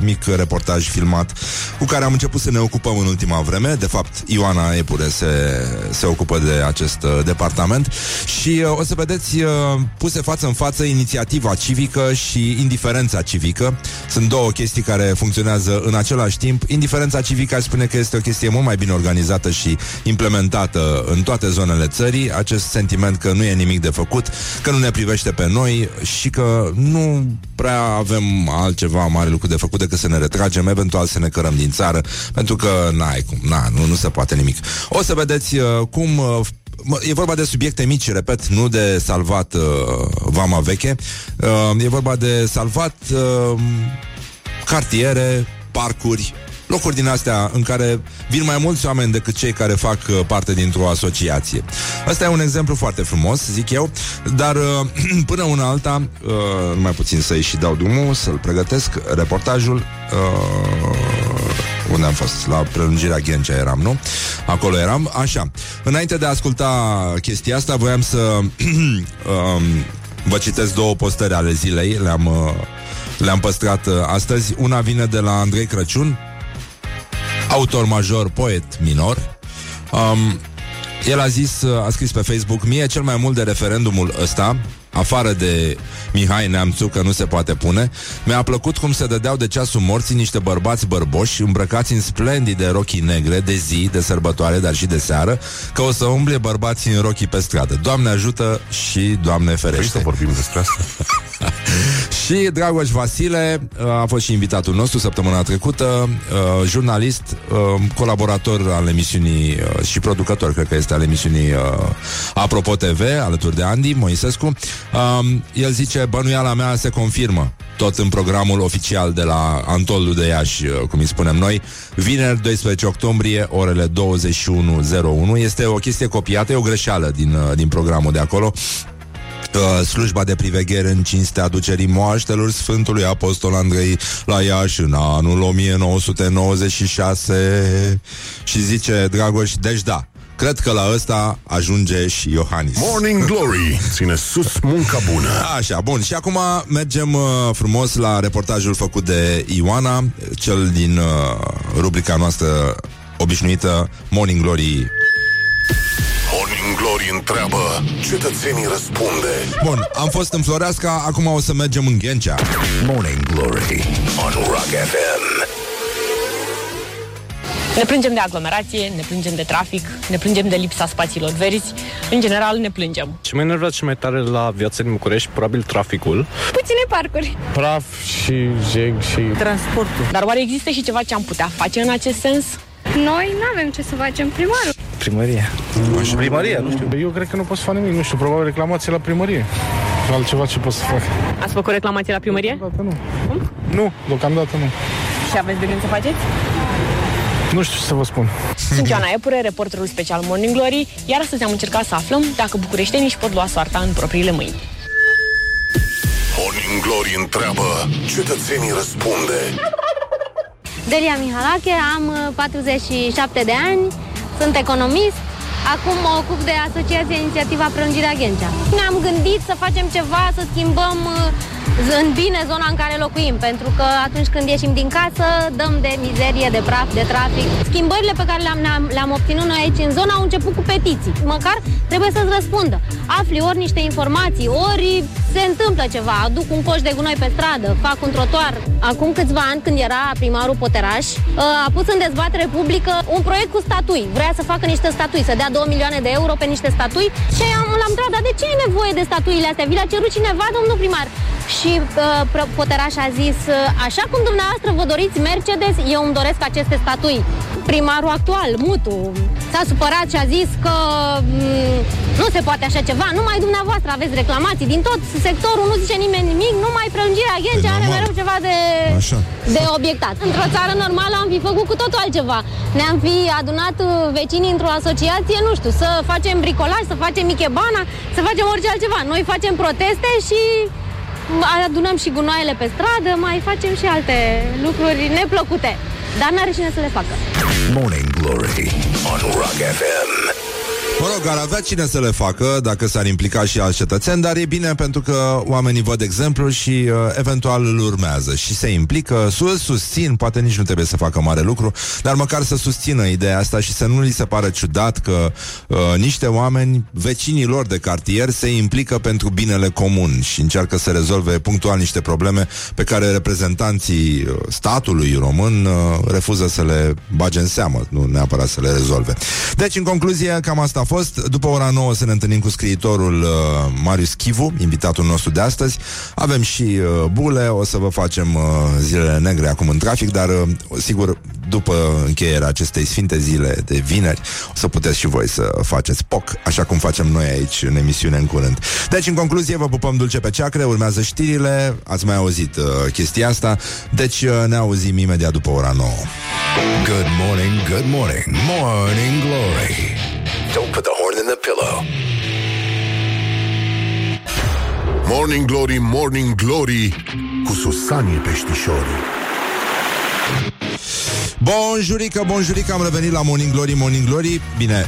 mic reportaj filmat cu care am început să ne ocupăm în ultima vreme. De fapt, Ioana Epure se, se ocupă de acest uh, departament și uh, o să vedeți uh, puse față în față inițiativa civică și indiferența civică. Sunt două chestii care funcționează în același timp. Indiferența civică aș spune că este o chestie mult mai bine organizată și implementată în toate zonele țării, acest sentiment că nu e nimic de făcut, că nu ne privește pe noi și că nu prea avem altceva mare lucru de făcut decât să ne retragem, eventual să ne cărăm din țară, pentru că n-ai cum, na, nu, nu se poate nimic. O să vedeți uh, cum uh, E vorba de subiecte mici, repet, nu de salvat uh, vama veche. Uh, e vorba de salvat uh, cartiere, parcuri, locuri din astea în care vin mai mulți oameni decât cei care fac uh, parte dintr-o asociație. Asta e un exemplu foarte frumos, zic eu, dar uh, până una alta, uh, mai puțin să-i și dau drumul, să-l pregătesc, reportajul, unde am fost? La prelungirea Ghencea eram, nu? Acolo eram, așa. Înainte de a asculta chestia asta, voiam să um, vă citesc două postări ale zilei, le-am, le-am păstrat astăzi. Una vine de la Andrei Crăciun, autor major, poet minor. Um, el a zis, a scris pe Facebook, mie cel mai mult de referendumul ăsta, afară de Mihai Neamțu, că nu se poate pune, mi-a plăcut cum se dădeau de ceasul morții niște bărbați bărboși, îmbrăcați în splendide rochii negre, de zi, de sărbătoare, dar și de seară, că o să umble bărbații în rochii pe stradă. Doamne ajută și Doamne ferește. Vrei să vorbim despre asta? și Dragoș Vasile uh, a fost și invitatul nostru săptămâna trecută, uh, jurnalist, uh, colaborator al emisiunii și producător, cred că este al emisiunii Apropo TV, alături de Andy Moisescu. El zice, bănuiala mea se confirmă tot în programul oficial de la Antolul de Iași, cum îi spunem noi, vineri 12 octombrie, orele 21.01. Este o chestie copiată, e o greșeală din, din programul de acolo uh, slujba de priveghere în cinstea aducerii moaștelor Sfântului Apostol Andrei la Iași în anul 1996 și zice Dragoș, deci da, Cred că la ăsta ajunge și Iohannis. Morning Glory! Ține sus munca bună! Așa, bun. Și acum mergem uh, frumos la reportajul făcut de Ioana, cel din uh, rubrica noastră obișnuită Morning Glory Morning Glory întreabă, cetățenii răspunde. Bun, am fost în Floreasca, acum o să mergem în Ghencea. Morning Glory on Rock FM. Ne plângem de aglomerație, ne plângem de trafic, ne plângem de lipsa spațiilor verzi. În general, ne plângem. Ce mă enervează și mai tare la viața din București, probabil traficul. Puține parcuri. Praf și jeg și... Transportul. Dar oare există și ceva ce am putea face în acest sens? Noi nu avem ce să facem. Primarul. Primărie. Primărie, nu știu. Eu cred că nu pot să fac nimic, nu știu, probabil reclamație la primărie. Altceva ce pot să fac. Ați făcut reclamație la primărie? Deocamdată nu. Nu, deocamdată nu. Și aveți de gând să faceți? Nu știu ce să vă spun. Sunt Ioana Epure, reporterul special Morning Glory, iar astăzi am încercat să aflăm dacă bucureștenii își pot lua soarta în propriile mâini. Morning Glory întreabă, cetățenii răspunde. Delia Mihalache, am uh, 47 de ani, sunt economist. Acum mă ocup de Asociația Inițiativa Prelungirea Ghencea. Ne-am gândit să facem ceva, să schimbăm uh, în bine zona în care locuim, pentru că atunci când ieșim din casă, dăm de mizerie, de praf, de trafic. Schimbările pe care le-am, le-am, le-am obținut noi aici în zonă au început cu petiții. Măcar trebuie să-ți răspundă. Afli ori niște informații, ori se întâmplă ceva, aduc un coș de gunoi pe stradă, fac un trotuar. Acum câțiva ani, când era primarul Poteraș, uh, a pus în dezbatere publică un proiect cu statui. Vrea să facă niște statui, să dea 2 milioane de euro pe niște statui și am, l-am întrebat, dar de ce e nevoie de statuile astea? Vi le-a cerut cineva, domnul primar? Și uh, Poteraș a zis, uh, așa cum dumneavoastră vă doriți Mercedes, eu îmi doresc aceste statui. Primarul actual, Mutu, s-a supărat și a zis că mm, nu se poate așa ceva, numai dumneavoastră aveți reclamații din tot sectorul, nu zice nimeni nimic, numai prelungirea Ghencea are normal. mereu ceva de, Așa. de obiectat. Într-o țară normală am fi făcut cu totul altceva. Ne-am fi adunat uh, vecinii într-o asociație, nu știu, să facem bricolaj, să facem ikebana, să facem orice altceva. Noi facem proteste și adunăm și gunoaiele pe stradă, mai facem și alte lucruri neplăcute. Dar n-are cine să le facă. Morning Glory on Rock FM. Mă rog, ar avea cine să le facă dacă s-ar implica și alți cetățeni, dar e bine pentru că oamenii văd exemplu și uh, eventual îl urmează și se implică, sus, susțin, poate nici nu trebuie să facă mare lucru, dar măcar să susțină ideea asta și să nu li se pară ciudat că uh, niște oameni, vecinii lor de cartier, se implică pentru binele comun și încearcă să rezolve punctual niște probleme pe care reprezentanții uh, statului român uh, refuză să le bage în seamă, nu neapărat să le rezolve. Deci, în concluzie, cam asta a fost. După ora 9 să ne întâlnim cu scriitorul uh, Marius Chivu, invitatul nostru de astăzi. Avem și uh, bule, o să vă facem uh, zilele negre acum în trafic, dar uh, sigur, după încheierea acestei sfinte zile de vineri, o să puteți și voi să faceți poc, așa cum facem noi aici în emisiune în curând. Deci, în concluzie, vă pupăm dulce pe ceacre, urmează știrile, ați mai auzit uh, chestia asta, deci uh, ne auzim imediat după ora 9. Good morning, good morning, Morning Glory. Don't put the horn in the pillow. Morning Glory, Morning Glory, cu Susanii Peștișorii. Bonjurică, bonjurică, am revenit la Morning Glory, Morning Glory Bine,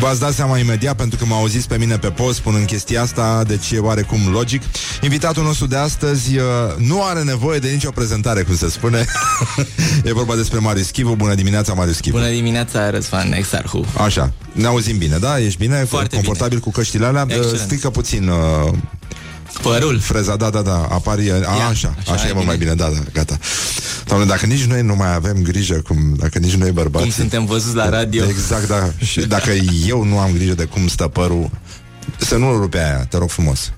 V-ați dat seama imediat pentru că m-au zis pe mine pe post spunând chestia asta, deci e oarecum logic. Invitatul nostru de astăzi uh, nu are nevoie de nicio prezentare, cum se spune. e vorba despre Marius Chivu. Bună dimineața, Marius Chivu. Bună dimineața, Răzvan Exarhu. Așa, ne auzim bine, da? Ești bine? Foarte Confortabil bine. cu căștile alea? Excelent. Strică puțin uh, Părul. freza, da, da, da, apari, a, Ia, așa, așa așa, e e mult mai bine, da, da, gata. Doamne, dacă nici noi nu mai avem grijă, cum, dacă nici noi bărbații... Cum suntem văzuți la radio. Exact, da. Și dacă eu nu am grijă de cum stă părul, să nu rupe aia, te rog frumos.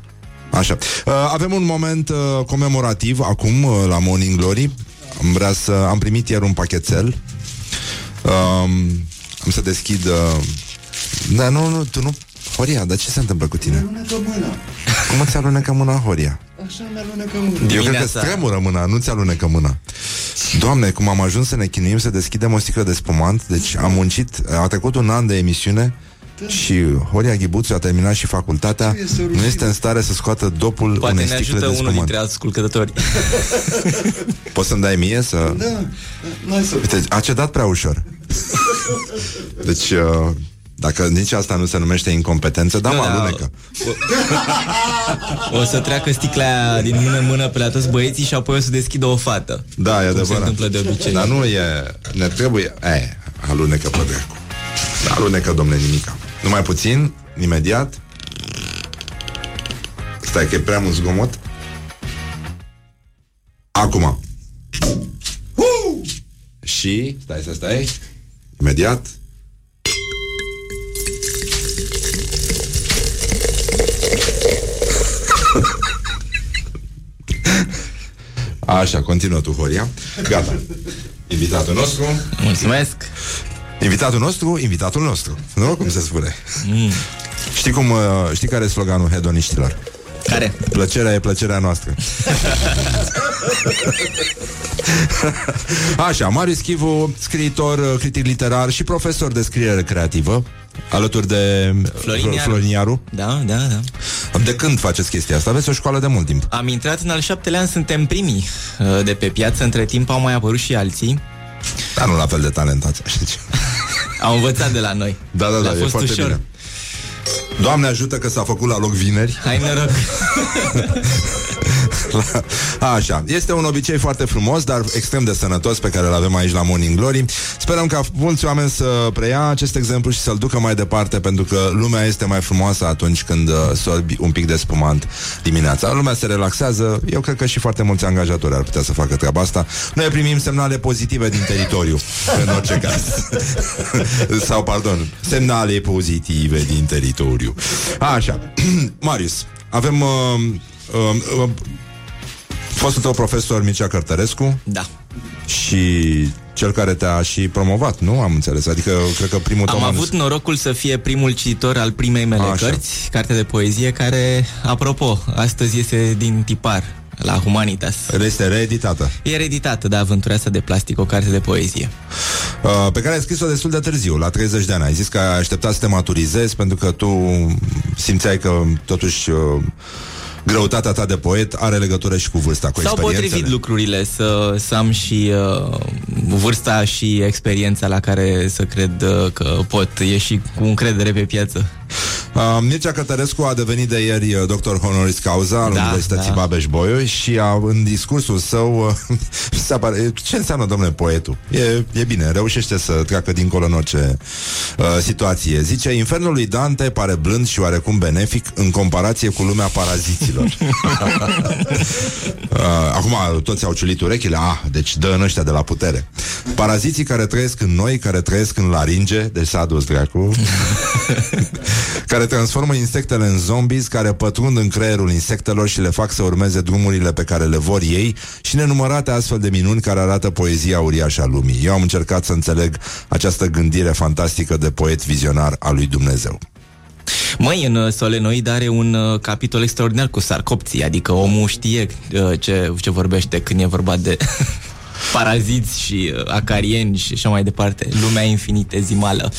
Așa. Uh, avem un moment uh, comemorativ acum uh, la Morning Glory. Am vrea să am primit ieri un pachetel. Um, am să deschid uh, Da, nu, nu, tu nu Horia, dar ce se întâmplă cu tine? Cum ți alunecă mâna, Horia? Așa mi alunecă mâna. Eu cred că Dimineața. tremură mâna, nu ți alunecă mâna. Doamne, cum am ajuns să ne chinuim să deschidem o sticlă de spumant, deci am muncit, a trecut un an de emisiune și Horia Ghibuțu a terminat și facultatea, Trebuie să nu este în stare să scoată dopul Poate unei ne sticle ajută de unul spumant. dintre ascultători. Poți să-mi dai mie să... Da, n-ai să... Uite, a cedat prea ușor. Deci, uh, dacă nici asta nu se numește incompetență, da, Nu, mă da, alunecă. O să treacă sticla aia din mână în mână pe la toți băieții și apoi o să deschidă o fată. Da, e Cum se adevărat. întâmplă de obicei. Dar nu e... Ne trebuie... E, Alunecă pe dracu. Da, alunecă, domnule, nimica. Numai puțin, imediat. Stai că e prea mult zgomot. Acum. Uh! Și, stai să stai, imediat. Așa, continuă tu, Horia. Gata. Invitatul nostru. Mulțumesc. Invitatul nostru, invitatul nostru. Nu? Cum se spune. Mm. Știi cum, uh, știi care e sloganul hedoniștilor? Care? Plăcerea e plăcerea noastră. Așa, Marius Chivu, scriitor, uh, critic literar și profesor de scriere creativă, alături de Florin Iaru. Florin Iaru. Da, da, da. De când faceți chestia asta? Aveți o școală de mult timp. Am intrat în al șaptele an, suntem primii uh, de pe piață. Între timp au mai apărut și alții. Dar nu la fel de talentați, știți. Au învățat de la noi. Da, da, da, Le-a e fost foarte ușor. bine. Doamne ajută că s-a făcut la loc vineri. Hai noroc. Așa, este un obicei foarte frumos, dar extrem de sănătos pe care îl avem aici la Morning Glory. Sperăm ca mulți oameni să preia acest exemplu și să-l ducă mai departe, pentru că lumea este mai frumoasă atunci când uh, sorbi un pic de spumant dimineața. Lumea se relaxează, eu cred că și foarte mulți angajatori ar putea să facă treaba asta. Noi primim semnale pozitive din teritoriu, în orice caz. Sau, pardon, semnale pozitive din teritoriu. Așa, Marius, avem... Uh, uh, uh, fostul tău profesor Mircea Cărtărescu Da. și cel care te-a și promovat, nu? Am înțeles. Adică, cred că primul tău Am manus- avut norocul să fie primul cititor al primei mele Așa. cărți, carte de poezie, care, apropo, astăzi iese din tipar la Humanitas. Este reeditată. E reeditată de aventura asta de plastic, o carte de poezie. Uh, pe care ai scris-o destul de târziu, la 30 de ani. Ai zis că ai așteptat să te maturizezi pentru că tu simțeai că totuși uh, greutatea ta de poet are legătură și cu vârsta, cu S-au experiențele. potrivit lucrurile să, să am și uh, vârsta și experiența la care să cred uh, că pot ieși cu încredere pe piață. Uh, Mircea Cătărescu a devenit de ieri uh, doctor honoris causa al Da, Universității da. Babeș-Bolyai și a, în discursul său uh, mi se apare, ce înseamnă, domnule, poetul? E, e bine, reușește să treacă dincolo în orice uh, situație. Zice, infernul lui Dante pare blând și oarecum benefic în comparație cu lumea paraziților. uh, acum toți au ciulit urechile, ah, deci dă în ăștia de la putere. Paraziții care trăiesc în noi, care trăiesc în laringe, deci s-a dus dracu, care transformă insectele în zombies, care pătrund în creierul insectelor și le fac să urmeze drumurile pe care le vor ei și nenumărate astfel de minuni care arată poezia uriașă a lumii. Eu am încercat să înțeleg această gândire fantastică de poet vizionar al lui Dumnezeu. Măi, în uh, Solenoid are un uh, capitol extraordinar cu sarcopții, adică omul știe uh, ce, ce vorbește când e vorba de paraziți și uh, acarieni și așa mai departe. Lumea infinitezimală.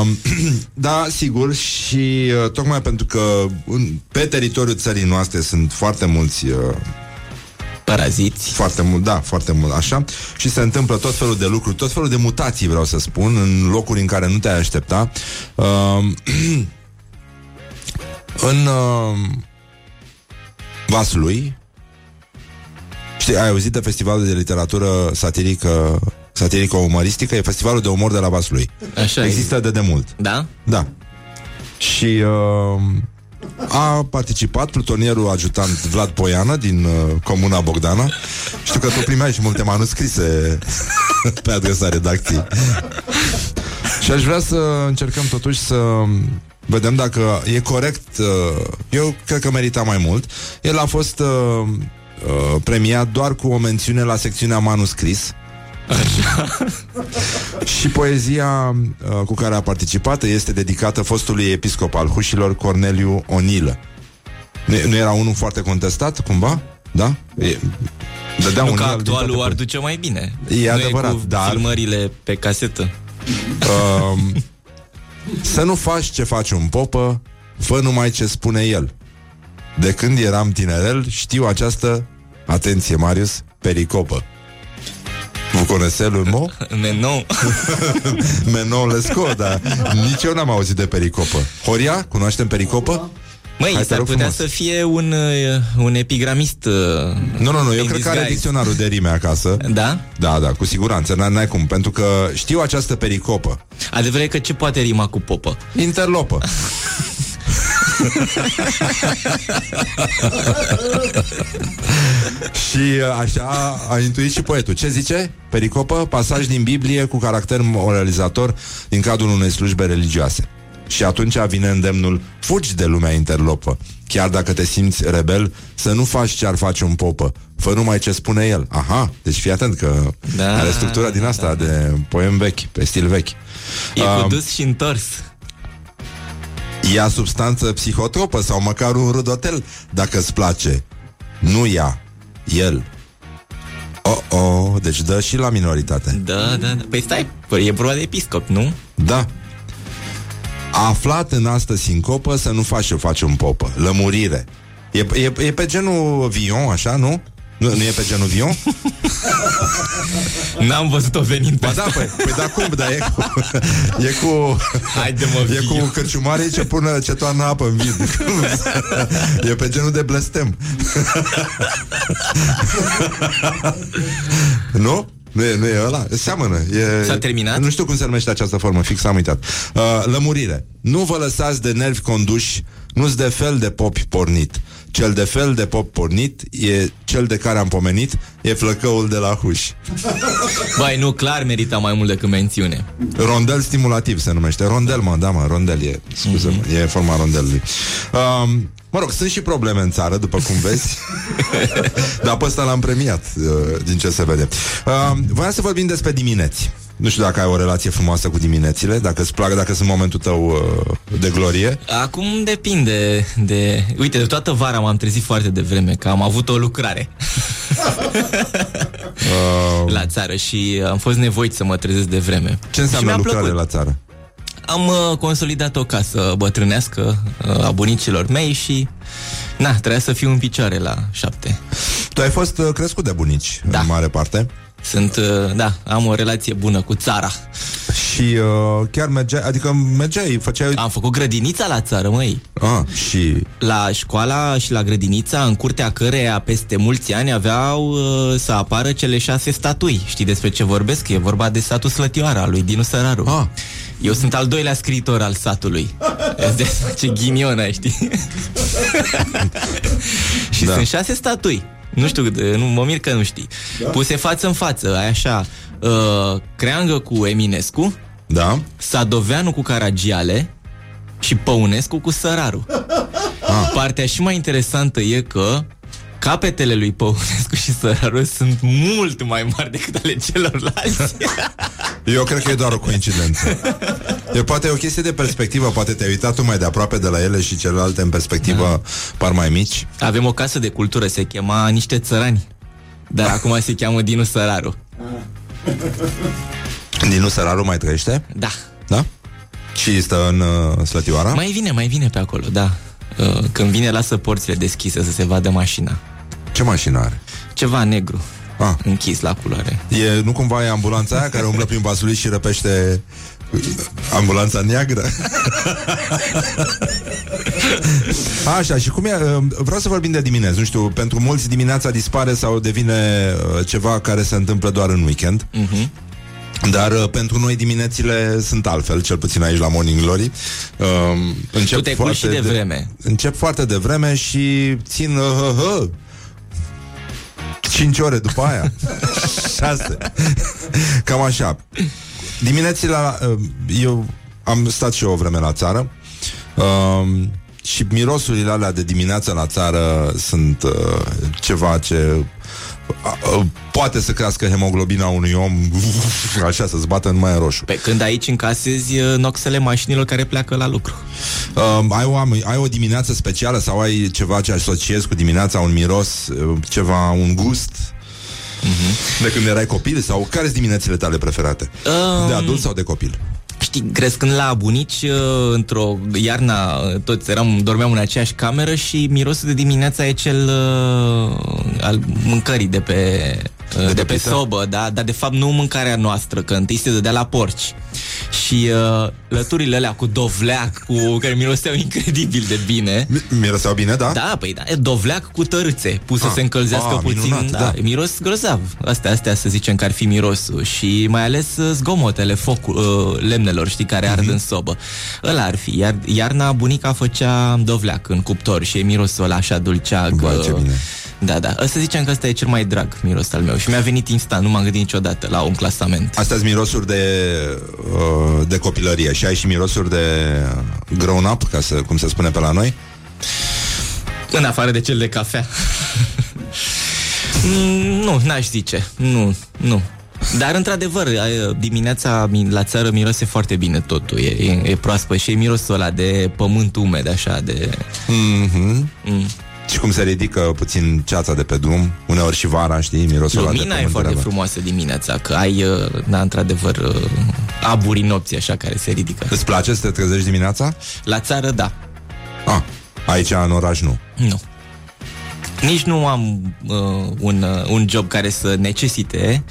Um, da, sigur, și uh, tocmai pentru că în, pe teritoriul țării noastre sunt foarte mulți uh, Paraziți. Foarte mult, da, foarte mult, așa. Și se întâmplă tot felul de lucruri, tot felul de mutații, vreau să spun, în locuri în care nu te-ai aștepta. Uh, în uh, Vaslui, știi, ai auzit de festivalul de literatură satirică satirico-umoristică, e festivalul de umor de la Vaslui. Așa Există de demult. Da? Da. Și uh, a participat plutonierul ajutant Vlad Poiană din uh, Comuna Bogdana. Știu că tu primeai și multe manuscrise pe adresa redacției. și aș vrea să încercăm totuși să vedem dacă e corect. Uh, eu cred că merita mai mult. El a fost uh, uh, premiat doar cu o mențiune la secțiunea manuscris. Și poezia uh, cu care a participat este dedicată fostului episcop al Hușilor, Corneliu Onilă. Nu, nu era unul foarte contestat, cumva? Da? E, dădea nu un că el din actualul toate ar duce mai bine. E nu adevărat, e cu dar- filmările pe casetă. Um, să nu faci ce face un popă, fă numai ce spune el. De când eram tinerel, știu această, atenție Marius, pericopă. Vous connaissez le mot? Mais non. Mais non, let's go, dar nici eu n-am auzit de pericopă. Horia, cunoaștem pericopă? Măi, Hai, te s-ar rog putea frumos. să fie un, uh, un epigramist uh, Nu, nu, nu, eu in cred că are disguise. dicționarul de rime acasă. Da? Da, da, cu siguranță, n- n-ai cum, pentru că știu această pericopă. Adevărul e că ce poate rima cu popă? Interlopă. și uh, așa a intuit și poetul. Ce zice? Pericopă, pasaj din Biblie cu caracter moralizator din cadrul unei slujbe religioase. Și atunci vine îndemnul Fugi de lumea interlopă. Chiar dacă te simți rebel Să nu faci ce ar face un popă. Fă numai ce spune el. Aha, deci fii atent că Da, Are structura din asta da, de poem vechi Pe stil vechi. E cu Um, dus și întors. Ia substanță psihotropă sau măcar un rudotel Dacă îți place. Nu ia, el. Oh, oh, deci dă și la minoritate. Da, da, da. Păi stai, păi e vorba de episcop, nu? Da Aflat în astă sincopă Să nu faci ce face un popă Lămurire E, e, e pe genul Vion, așa, nu? Nu, nu e pe genul Vion? N-am văzut-o venind pe Ba da, păi, păi da cum, dar e cu... E cu... Haide mă, E cu cârciumarii ce pună, ce toarnă apă în vid E pe genul de blestem Nu? Nu e, nu e ăla? Seamănă e, S-a terminat? Nu știu cum se numește această formă, fix am uitat uh, Lămurire Nu vă lăsați de nervi conduși Nu-s de fel de popi pornit Cel de fel de pop pornit E cel de care am pomenit E flăcăul de la huș Băi, nu, clar merita mai mult decât mențiune. Rondel stimulativ se numește Rondel, mă, da, mă, rondel e Scuze, Mhm. mă, e forma rondelului um, Mă rog, sunt și probleme în țară, după cum vezi Dar pe ăsta l-am premiat uh, Din ce se vede uh, Voiam să vorbim despre dimineți Nu știu dacă ai o relație frumoasă cu diminețile Dacă îți plac, dacă sunt momentul tău uh, de glorie Acum depinde de... Uite, de toată vara m-am trezit foarte devreme, că am avut o lucrare uh, la țară și am fost nevoit să mă trezesc de vreme. Ce înseamnă și mi-a lucrare plăcut. la țară? Am uh, consolidat o casă bătrânească uh, a bunicilor mei și... Na, trebuia să fiu în picioare la șapte. Tu ai fost uh, crescut de bunici, Da. în mare parte Sunt, uh, da, am o relație bună cu țara. Și uh, chiar mergeai, adică mergeai, făceai... Am făcut grădinița la țară, măi. Ah, și La școala și la grădinița, în curtea căreia peste mulți ani aveau uh, să apară cele șase statui. Știi despre ce vorbesc? E vorba de satul Slătioara, al lui Dinu Săraru. Ah. Eu sunt al doilea scriitor al satului. Îți dai seama ce ghinion ai, știi? și Da. sunt șase statui. Nu știu, de- nu, mă mir că nu știi. Da. Puse față în față, ai așa, uh, Creangă cu Eminescu, Da? Sadoveanu cu Caragiale și Păunescu cu Săraru. Ah. Partea și mai interesantă e că capetele lui Păunescu și Săraru sunt mult mai mari decât ale celorlalți. Eu cred că e doar o coincidență. E poate e o chestie de perspectivă, poate te-ai uitat tu mai de aproape de la ele și celelalte în perspectivă par mai mici. Avem o casă de cultură, se chema Niște Țărani. Dar acum se cheamă Dinu Săraru. Dinu Săraru mai trăiește? Da. Da? Și stă în uh, Slătioara? Mai vine, mai vine pe acolo, da. Uh, Când vine, lasă porțile deschise să se vadă mașina. Ce mașină are? Ceva negru. Ah. Închis la culoare. E, nu cumva e ambulanța aia care umblă prin Vaslui și răpește uh, ambulanța neagră? Așa, și cum e? uh, Vreau să vorbim de dimineață. Nu știu, pentru mulți dimineața dispare sau devine uh, ceva care se întâmplă doar în weekend. Mhm. Dar uh, pentru noi diminețile sunt altfel, cel puțin aici la Morning Glory. Uh, încep Tu te culci și de vreme. Încep foarte devreme și țin uh, uh, uh, 5 ore după aia. 6 Cam așa. Diminețile la, uh, Eu am stat și eu o vreme la țară uh, Și mirosurile alea de dimineață la țară Sunt uh, ceva ce uh, uh, Poate să crească hemoglobina unui om Așa, să-ți bată în mai roșu Pe când aici încasezi uh, noxele mașinilor care pleacă la lucru. Uh, ai, o, ai o dimineață specială sau ai ceva ce asociezi cu dimineața, un miros, uh, ceva, un gust? Mm-hmm. De când erai copil sau care sunt diminețile tale preferate? Um, De adult sau de copil? Știi, crescând la bunici, uh, într-o iarna, uh, toți eram, dormeam în aceeași cameră și mirosul de dimineața e cel uh, al mâncării de pe, uh, de, de pe pită? sobă, da? dar de fapt nu mâncarea noastră, că întâi se dădea la porci. Și uh, lăturile alea cu dovleac, cu care miroseau incredibil de bine. Miroseau bine, da? Da, păi da, e dovleac cu tărâțe, pus să Ah, se încălzească ah, puțin. minunat, da, da. miros grozav. Astea, astea să zicem că ar fi mirosul și mai ales uh, zgomotele focul, uh, lemnelor, știi, care ard Mhm. în sobă. Ăla ar fi. Iar iarna bunica făcea dovleac în cuptor și e mirosul ăla așa dulceag. Bă, ce uh, bine. Da, da. Să zicem că ăsta e cel mai drag miros al meu și mi-a venit instant, nu m-am gândit niciodată la un clasament. Astea sunt mirosuri de, uh, de copilărie și ai și mirosuri de grown up, ca să, cum se spune pe la noi. În afară de cel de cafea. Mm, nu, n-aș zice. Nu, nu. Dar, într-adevăr, ai- dimineața mi- la țară mirose foarte bine totul. E, e, e proaspăt și e mirosul ăla de pământ umed, așa, de... Mm-hmm. Mm. Și cum se ridică puțin ceața de pe drum, uneori și vara, știi, mirosul ăla de Lumina e pământ foarte undeva. frumoasă dimineața, că ai, uh, da, într-adevăr, uh, aburi nopții așa care se ridică. Îți place să te trezești dimineața? La țară, da. Ah, aici în oraș nu. Nu. Nici nu am uh, un, uh, un job care să necesite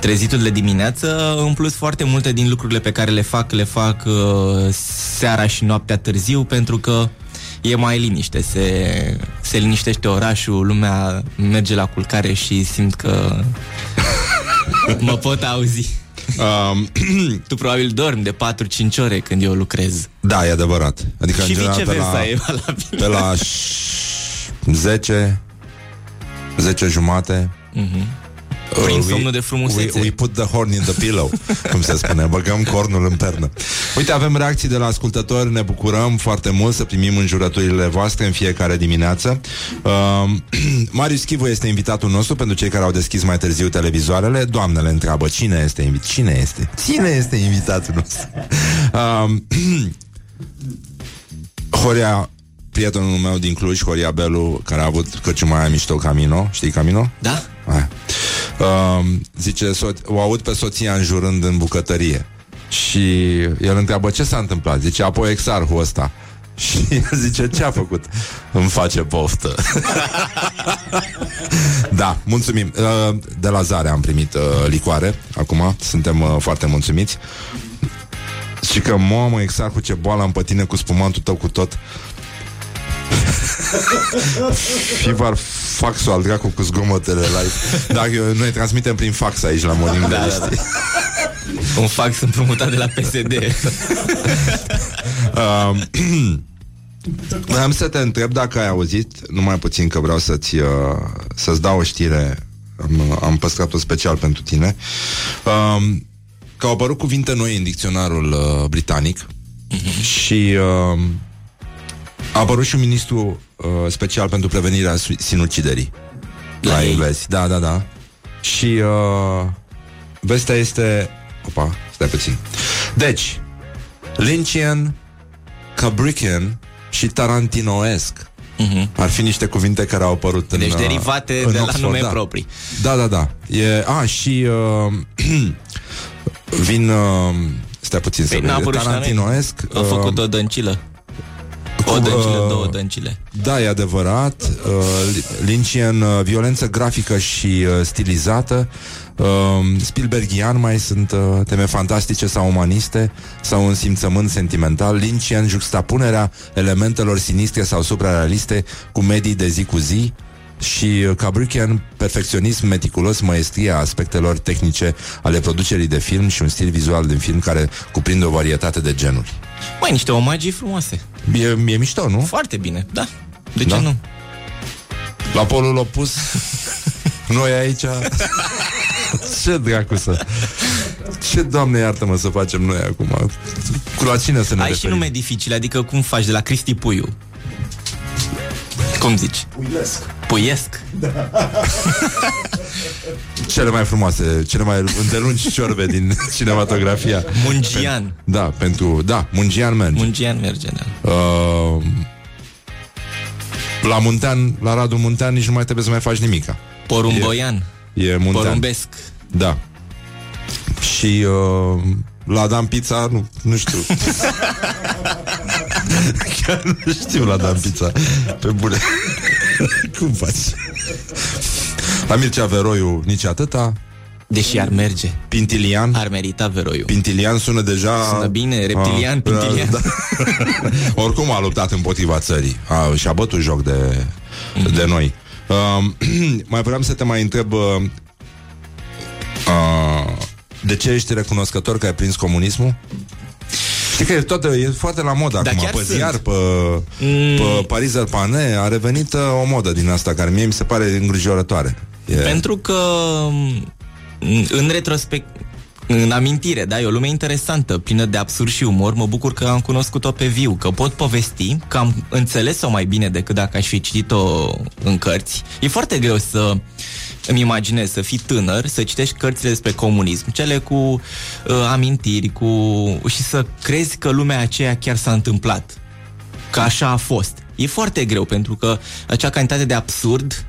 trezitul de dimineață. În plus, foarte multe din lucrurile pe care le fac, le fac uh, seara și noaptea târziu, pentru că e mai liniște. Se, se liniștește orașul, lumea merge la culcare și simt că mă pot auzi. Um, tu probabil dormi de 4-5 ore când eu lucrez. Da, e adevărat. Adică, Și în general, pe viceversa la, e valabil. pe la 10, 10 jumate, Mhm. Prin somnul de frumusețe. We, we put the horn in the pillow, cum se spune, băgăm cornul în pernă. Uite, avem reacții de la ascultători, ne bucurăm foarte mult să primim înjurăturile voastre în fiecare dimineață. Uh, Marius Chivu este invitatul nostru pentru cei care au deschis mai târziu televizoarele. Doamnele întreabă cine este invit. Cine este? Cine este invitatul nostru? Uh, Horia prietenul meu din Cluj, Horia Belu, care a avut cărciuma aia mișto Camino, știi Camino? Da? Aia. Uh, zice, soț- o aud pe soția înjurând în bucătărie și el întreabă ce s-a întâmplat. Zice, apoi exarhul ăsta. Și el zice, ce a făcut? Îmi face poftă. da, mulțumim. Uh, De la Zare am primit uh, licoare. Acum suntem uh, foarte mulțumiți. Și că, mamă, exarhul, ce boală am pe tine cu spumantul tău cu tot. Fivar faxul al dracu cu zgomotele live. Dar eu, noi transmitem prin fax aici la Morning Da, Glory, da, da. știi? Un fax împrumutat de la PSD. Um, Am să te întreb dacă ai auzit, numai puțin că vreau să-ți, uh, să-ți dau o știre, am, am păstrat-o special pentru tine, um, că au apărut cuvinte noi în dicționarul uh, britanic și uh, a apărut și un ministru uh, special pentru prevenirea su- sinuciderii la, La ei? englezi. Da, da, da. Și uh, vestea este... Opa, stai puțin. Deci, Lynchian, Kubrickian și Tarantinoesc Mhm. ar fi niște cuvinte care au apărut în Deci uh, derivate în de la Oxford, nume da. proprii. Da, da, da. E, a, și uh, vin... Uh, stai puțin să Păi n-a vedem. apărut și la noi. Tarantinoesc. A făcut o dăncilă. O cu, dăncilă, uh, două dăncile. Da, e adevărat. Uh, Lynchian, uh, violență grafică și uh, stilizată. Uh, Spielbergian mai sunt uh, teme fantastice sau umaniste sau un simțământ sentimental. Lynchian, juxtapunerea elementelor sinistre sau suprarealiste cu medii de zi cu zi și uh, Kubrickian, perfecționism meticulos, maestria aspectelor tehnice ale producerii de film și un stil vizual din film care cuprinde o varietate de genuri. Mai niște omagii frumoase. E, e mișto, nu? Foarte bine, da. De Da? ce nu? La polul opus Noi aici Ce dracu să Ce, doamne, iartă-mă să facem noi acum Cu la cine să ne Ai și referim? nume dificile, adică cum faci de la Cristi Puiu? Cum zici? Puilesc. Puiesc? Cele mai frumoase Cele mai îndelungi ciorbe din cinematografia Mungian. Da, pentru Da, Mungian merge Mungian merge, da. uh, La Muntean La Radu Muntean nici nu mai trebuie să mai faci nimica Porumboian. E, e Muntean Porumbesc. Da Și uh, La Dan Pizza Nu, nu știu Chiar nu știu la Dan Pizza Pe bune Cum faci? La Mircea Veroiu nici atâta Deși ar merge. Pintilian? Ar merita Veroiu. Pintilian sună deja... Sună bine, reptilian, a, pintilian. Da. Oricum a luptat împotriva țării. A, și-a bătut joc de, mm-hmm. de noi. Uh, mai vreau să te mai întreb... Uh, uh, de ce ești recunoscător că ai prins comunismul? Știi că e, tot, e foarte la modă da, acum, pe sunt. ziar, pe, Mm. pe Paris Pane, a revenit uh, o modă din asta care mie mi se pare îngrijorătoare. E... Pentru că m, în retrospect în amintire, da, e o lume interesantă, plină de absurd și umor. Mă bucur că am cunoscut-o pe viu, că pot povesti, că am înțeles-o mai bine decât dacă aș fi citit-o în cărți. E foarte greu să îmi imaginez să fii tânăr, să citești cărțile despre comunism, cele cu uh, amintiri, cu și să crezi că lumea aceea chiar s-a întâmplat. Că așa a fost. E foarte greu pentru că acea cantitate de absurd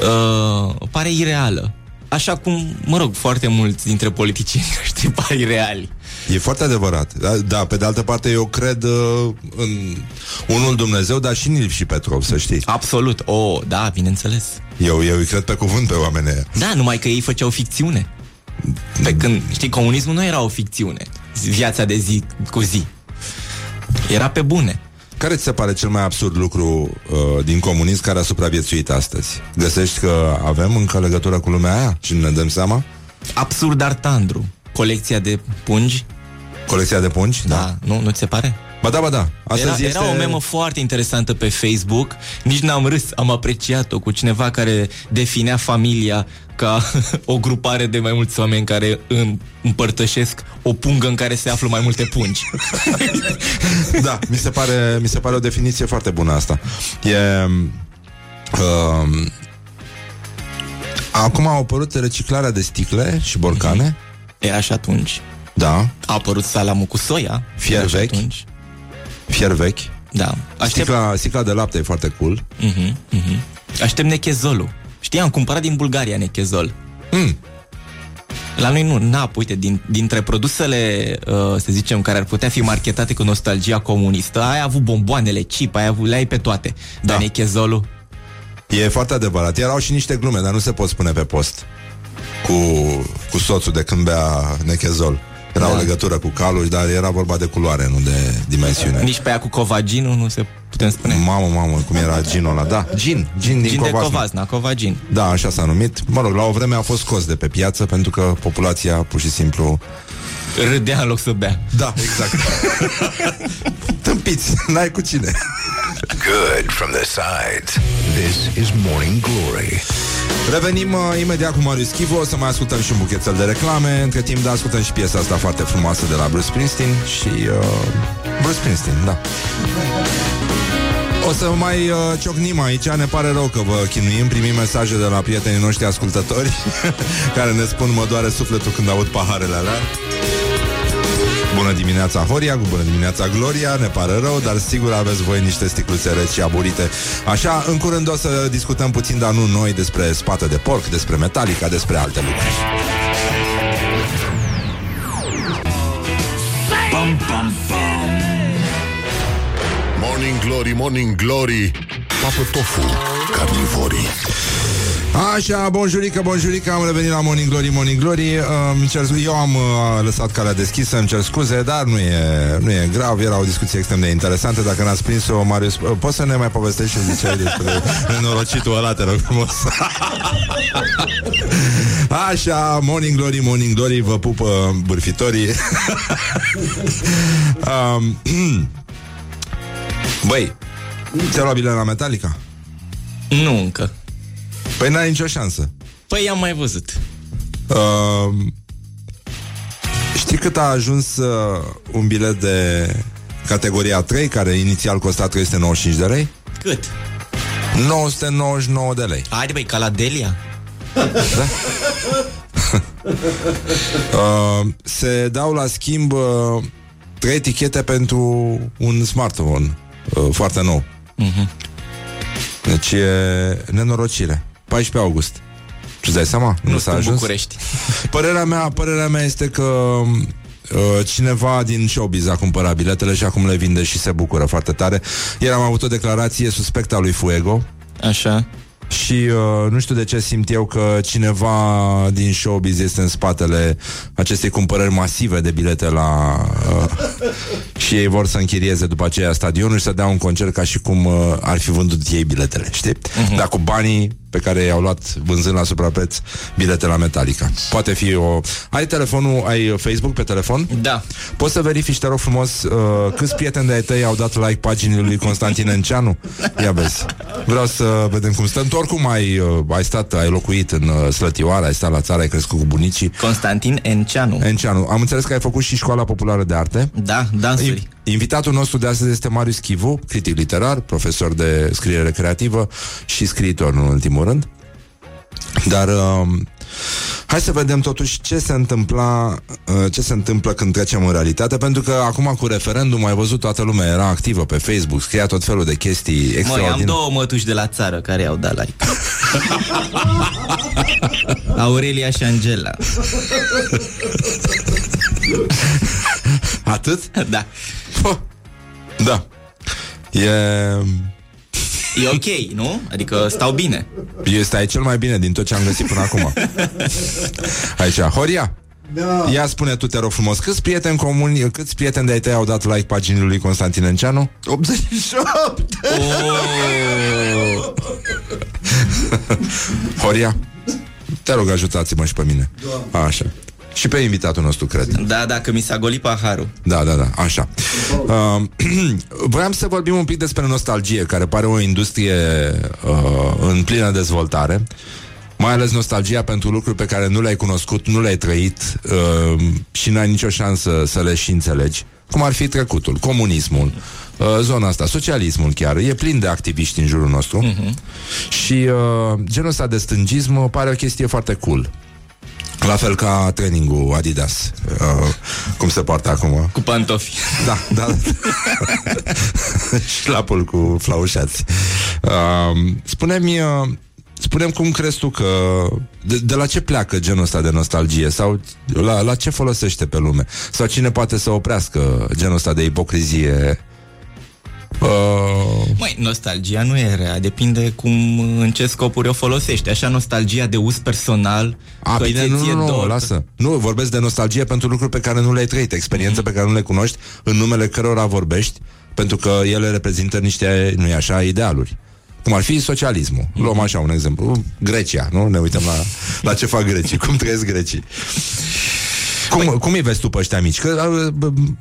uh, pare ireală. Așa cum, mă rog, foarte mulți dintre politicieni noștri par ireali. E foarte adevărat. Da, da, pe de altă parte eu cred uh, în unul Dumnezeu, dar și în Ilf și Petrov, să știi. Absolut. O, oh, da, bineînțeles. Eu, eu îi cred pe cuvânt pe oamenii ăia. Da, numai că ei făceau ficțiune. Pe când, știi, comunismul nu era o ficțiune. Viața de zi cu zi. Era pe bune. Care ți se pare cel mai absurd lucru uh, din comunism care a supraviețuit astăzi? Găsești că avem încă legătură cu lumea aia și nu ne dăm seama? Absurd Artandru. Colecția de pungi. Colecția de pungi? Da. da. Nu, nu ți se pare? Ba da, ba da. Astăzi era, este... era o memă foarte interesantă pe Facebook. Nici n-am râs, am apreciat-o cu cineva care definea familia ca o grupare de mai mulți oameni care împărtășesc o pungă în care se află mai multe pungi. da, mi se pare, mi se pare o definiție foarte bună asta. E... Uh, acum au apărut reciclarea de sticle și borcane. Era și atunci. Da. A apărut salamul cu soia. Fier vechi. Atunci. Fier vechi. Da. Aștept... Sticla, sticla de lapte e foarte cool. Uh-huh, uh-huh. Aștept nechezolul. Știi, am cumpărat din Bulgaria nechezol. Mm. La noi nu, na, uite, din, dintre produsele, uh, să zicem, care ar putea fi marketate cu nostalgia comunistă, ai avut bomboanele, chip, ai avut, le-ai pe toate. Da. Dar nechezolul... E foarte adevărat. Erau și niște glume, dar nu se pot spune pe post. Cu, cu soțul de când bea nechezol. Era da. o legătură cu caluș, dar era vorba de culoare, nu de dimensiune. Nici pe aia cu covaginul nu se putem spune. Mamă, mamă, cum era ginul ăla. Da, gin, gin din gin Covasna. de Covasna, covagin. Da, așa s-a numit. Mă rog, la o vreme a fost scos de pe piață pentru că populația pur și simplu râdea în loc să bea. Da, exact. Tâmpiți, n-ai cu cine. Good from the sides. This is Morning Glory. Revenim uh, imediat cu Marius Chivo O să mai ascultăm și un buchețel de reclame. Între timp, da, ascultăm și piesa asta foarte frumoasă De la Bruce Springsteen Și uh, Bruce Springsteen, da. O să mai uh, ciocnim aici, ne pare rău că vă chinuim. Primim mesaje de la prietenii noștri ascultători Care ne spun mă doare sufletul când aud paharele alea Bună dimineața, Horia, cu bună dimineața, Gloria. Ne pare rău, dar sigur aveți voi niște sticluțe reci și aburite. Așa, în curând o să discutăm puțin, dar nu noi Despre spate de porc, despre Metallica, despre alte lucruri. Bam, bam, bam. Morning Glory, Morning Glory. Papă tofu, carnivorii Așa, bonjurică, bonjurică, am revenit la Morning Glory, Morning Glory. Um, cer, Eu am uh, lăsat calea deschisă, îmi cer scuze, dar nu e, nu e grav. Era o discuție extrem de interesantă. Dacă n-ați prins-o, Marius, uh, poți să ne mai povestești ce ziceai despre nenorocitul ăla, te rog frumos. Așa, Morning Glory, Morning Glory, vă pupă bârfitorii. Um, Băi, ți-a luat bile la Metallica? Nu încă Păi n-ai nicio șansă. Păi am mai văzut. Uh, știi cât a ajuns uh, un bilet de categoria 3, care inițial costa 395 de lei? Cât? 999 de lei. Haide, băi, ca la Delia? da? uh, se dau la schimb uh, trei etichete pentru un smartphone uh, foarte nou. Uh-huh. Deci e nenorocire. 14 august. Tu dai seama? Nu, nu s-a ajuns? București. Părerea mea, părerea mea este că uh, cineva din showbiz a cumpărat biletele și acum le vinde și se bucură foarte tare. Ieri am avut o declarație suspectă a lui Fuego. Așa. Și uh, nu știu de ce simt eu că cineva din showbiz este în spatele acestei cumpărări masive de bilete la... Uh, și ei vor să închirieze după aceea stadionul și să dea un concert ca și cum uh, ar fi vândut ei biletele, știi? Uh-huh. Dar cu banii pe care i-au luat vânzând la suprapreț bilete la Metallica. Poate fi o... Ai telefonul, ai Facebook pe telefon? Da. Poți să verifici, te rog frumos, uh, câți prieteni de-ai tăi au dat like paginii lui Constantin Enceanu? Ia vezi. Vreau să vedem cum stăm. Tu oricum ai, uh, ai stat, ai locuit în uh, Slătioara, ai stat la țară, ai crescut cu bunicii. Constantin Enceanu. Enceanu. Am înțeles că ai făcut și școala populară de arte. Da, dansuri. Invitatul nostru de astăzi este Marius Chivu, critic literar, profesor de scriere creativă și scriitor în ultimul rând. Dar uh, hai să vedem totuși ce se întâmpla, uh, ce se întâmplă când trecem în realitate, pentru că acum cu referendum ai văzut toată lumea era activă pe Facebook, scria tot felul de chestii extraordinare. Măi, am două mătuși de la țară care au dat like. Aurelia și Angela. Atât? Da. Da. E... E ok, nu? Adică stau bine. Este ai cel mai bine din tot ce am găsit până acum. Aici, Horia. Da. Ia spune tu, te rog frumos, câți prieteni comuni, câți prieteni de-ai tăi au dat like paginii lui Constantin Enceanu? 87! Oh! Horia, te rog, ajutați-mă și pe mine. Așa. Și pe invitatul nostru, cred. Da, da, că mi s-a golit paharul. Da, da, da, așa. Uh, voiam să vorbim un pic despre nostalgie, care pare o industrie uh, în plină dezvoltare. Mai ales nostalgia pentru lucruri pe care nu le-ai cunoscut, nu le-ai trăit uh, și n-ai nicio șansă să le și înțelegi. Cum ar fi trecutul, comunismul, uh, zona asta, socialismul chiar. E plin de activiști în jurul nostru. Uh-huh. Și uh, genul ăsta de stângism pare o chestie foarte cool. La fel ca trainingul Adidas. Uh, Cum se poartă acum? Cu pantofi. Da, da. Șlapul cu flaușați. Uh, Spune-mi uh, Spunem cum crezi tu că de, de la ce pleacă genul ăsta de nostalgie? Sau la, la ce folosește pe lume? Sau cine poate să oprească genul ăsta de ipocrizie Uh... Măi, nostalgia nu e rea, depinde cum, în ce scopuri o folosești. Așa, nostalgia de uz personal, A, că bine, nu, nu, nu, dor. lasă. Nu, vorbesc de nostalgie pentru lucruri pe care nu le-ai trăit, experiențe mm-hmm. pe care nu le cunoști, în numele cărora vorbești, pentru că ele reprezintă niște, nu-i așa, idealuri. Cum ar fi socialismul. Mm-hmm. Luăm așa un exemplu. Grecia, nu? Ne uităm la, la ce fac grecii, cum trăiesc grecii. Cum, păi... cum îi vezi tu pe ăștia mici? Că,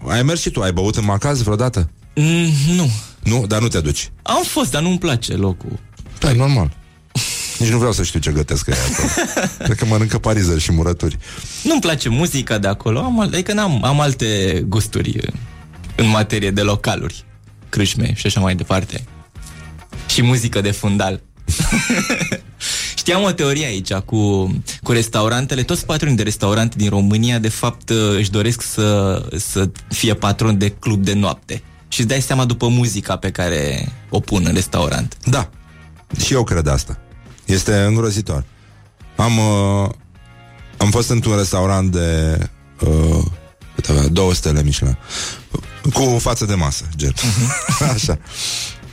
ai mers și tu, ai băut în macaz vreodată? Mm, nu. Nu? Dar nu te duci? Am fost, dar nu-mi place locul. Da, e normal. Nici nu vreau să știu ce gătesc ea acolo. Cred că mănâncă parizări și murături. Nu-mi place muzica de acolo, am, adică n-am, am alte gusturi în materie de localuri, crâșme și așa mai departe. Și muzică de fundal. Știam o teorie aici cu, cu restaurantele. Toți patronii de restaurante din România, de fapt, își doresc să, să fie patron de club de noapte. Și îți dai seama după muzica pe care o pun în restaurant. Da. Și eu cred asta. Este îngrozitor. Am, uh, am fost într-un restaurant de uh, cât avea, două stele Michelin cu față de masă, gen. Uh-huh. Așa.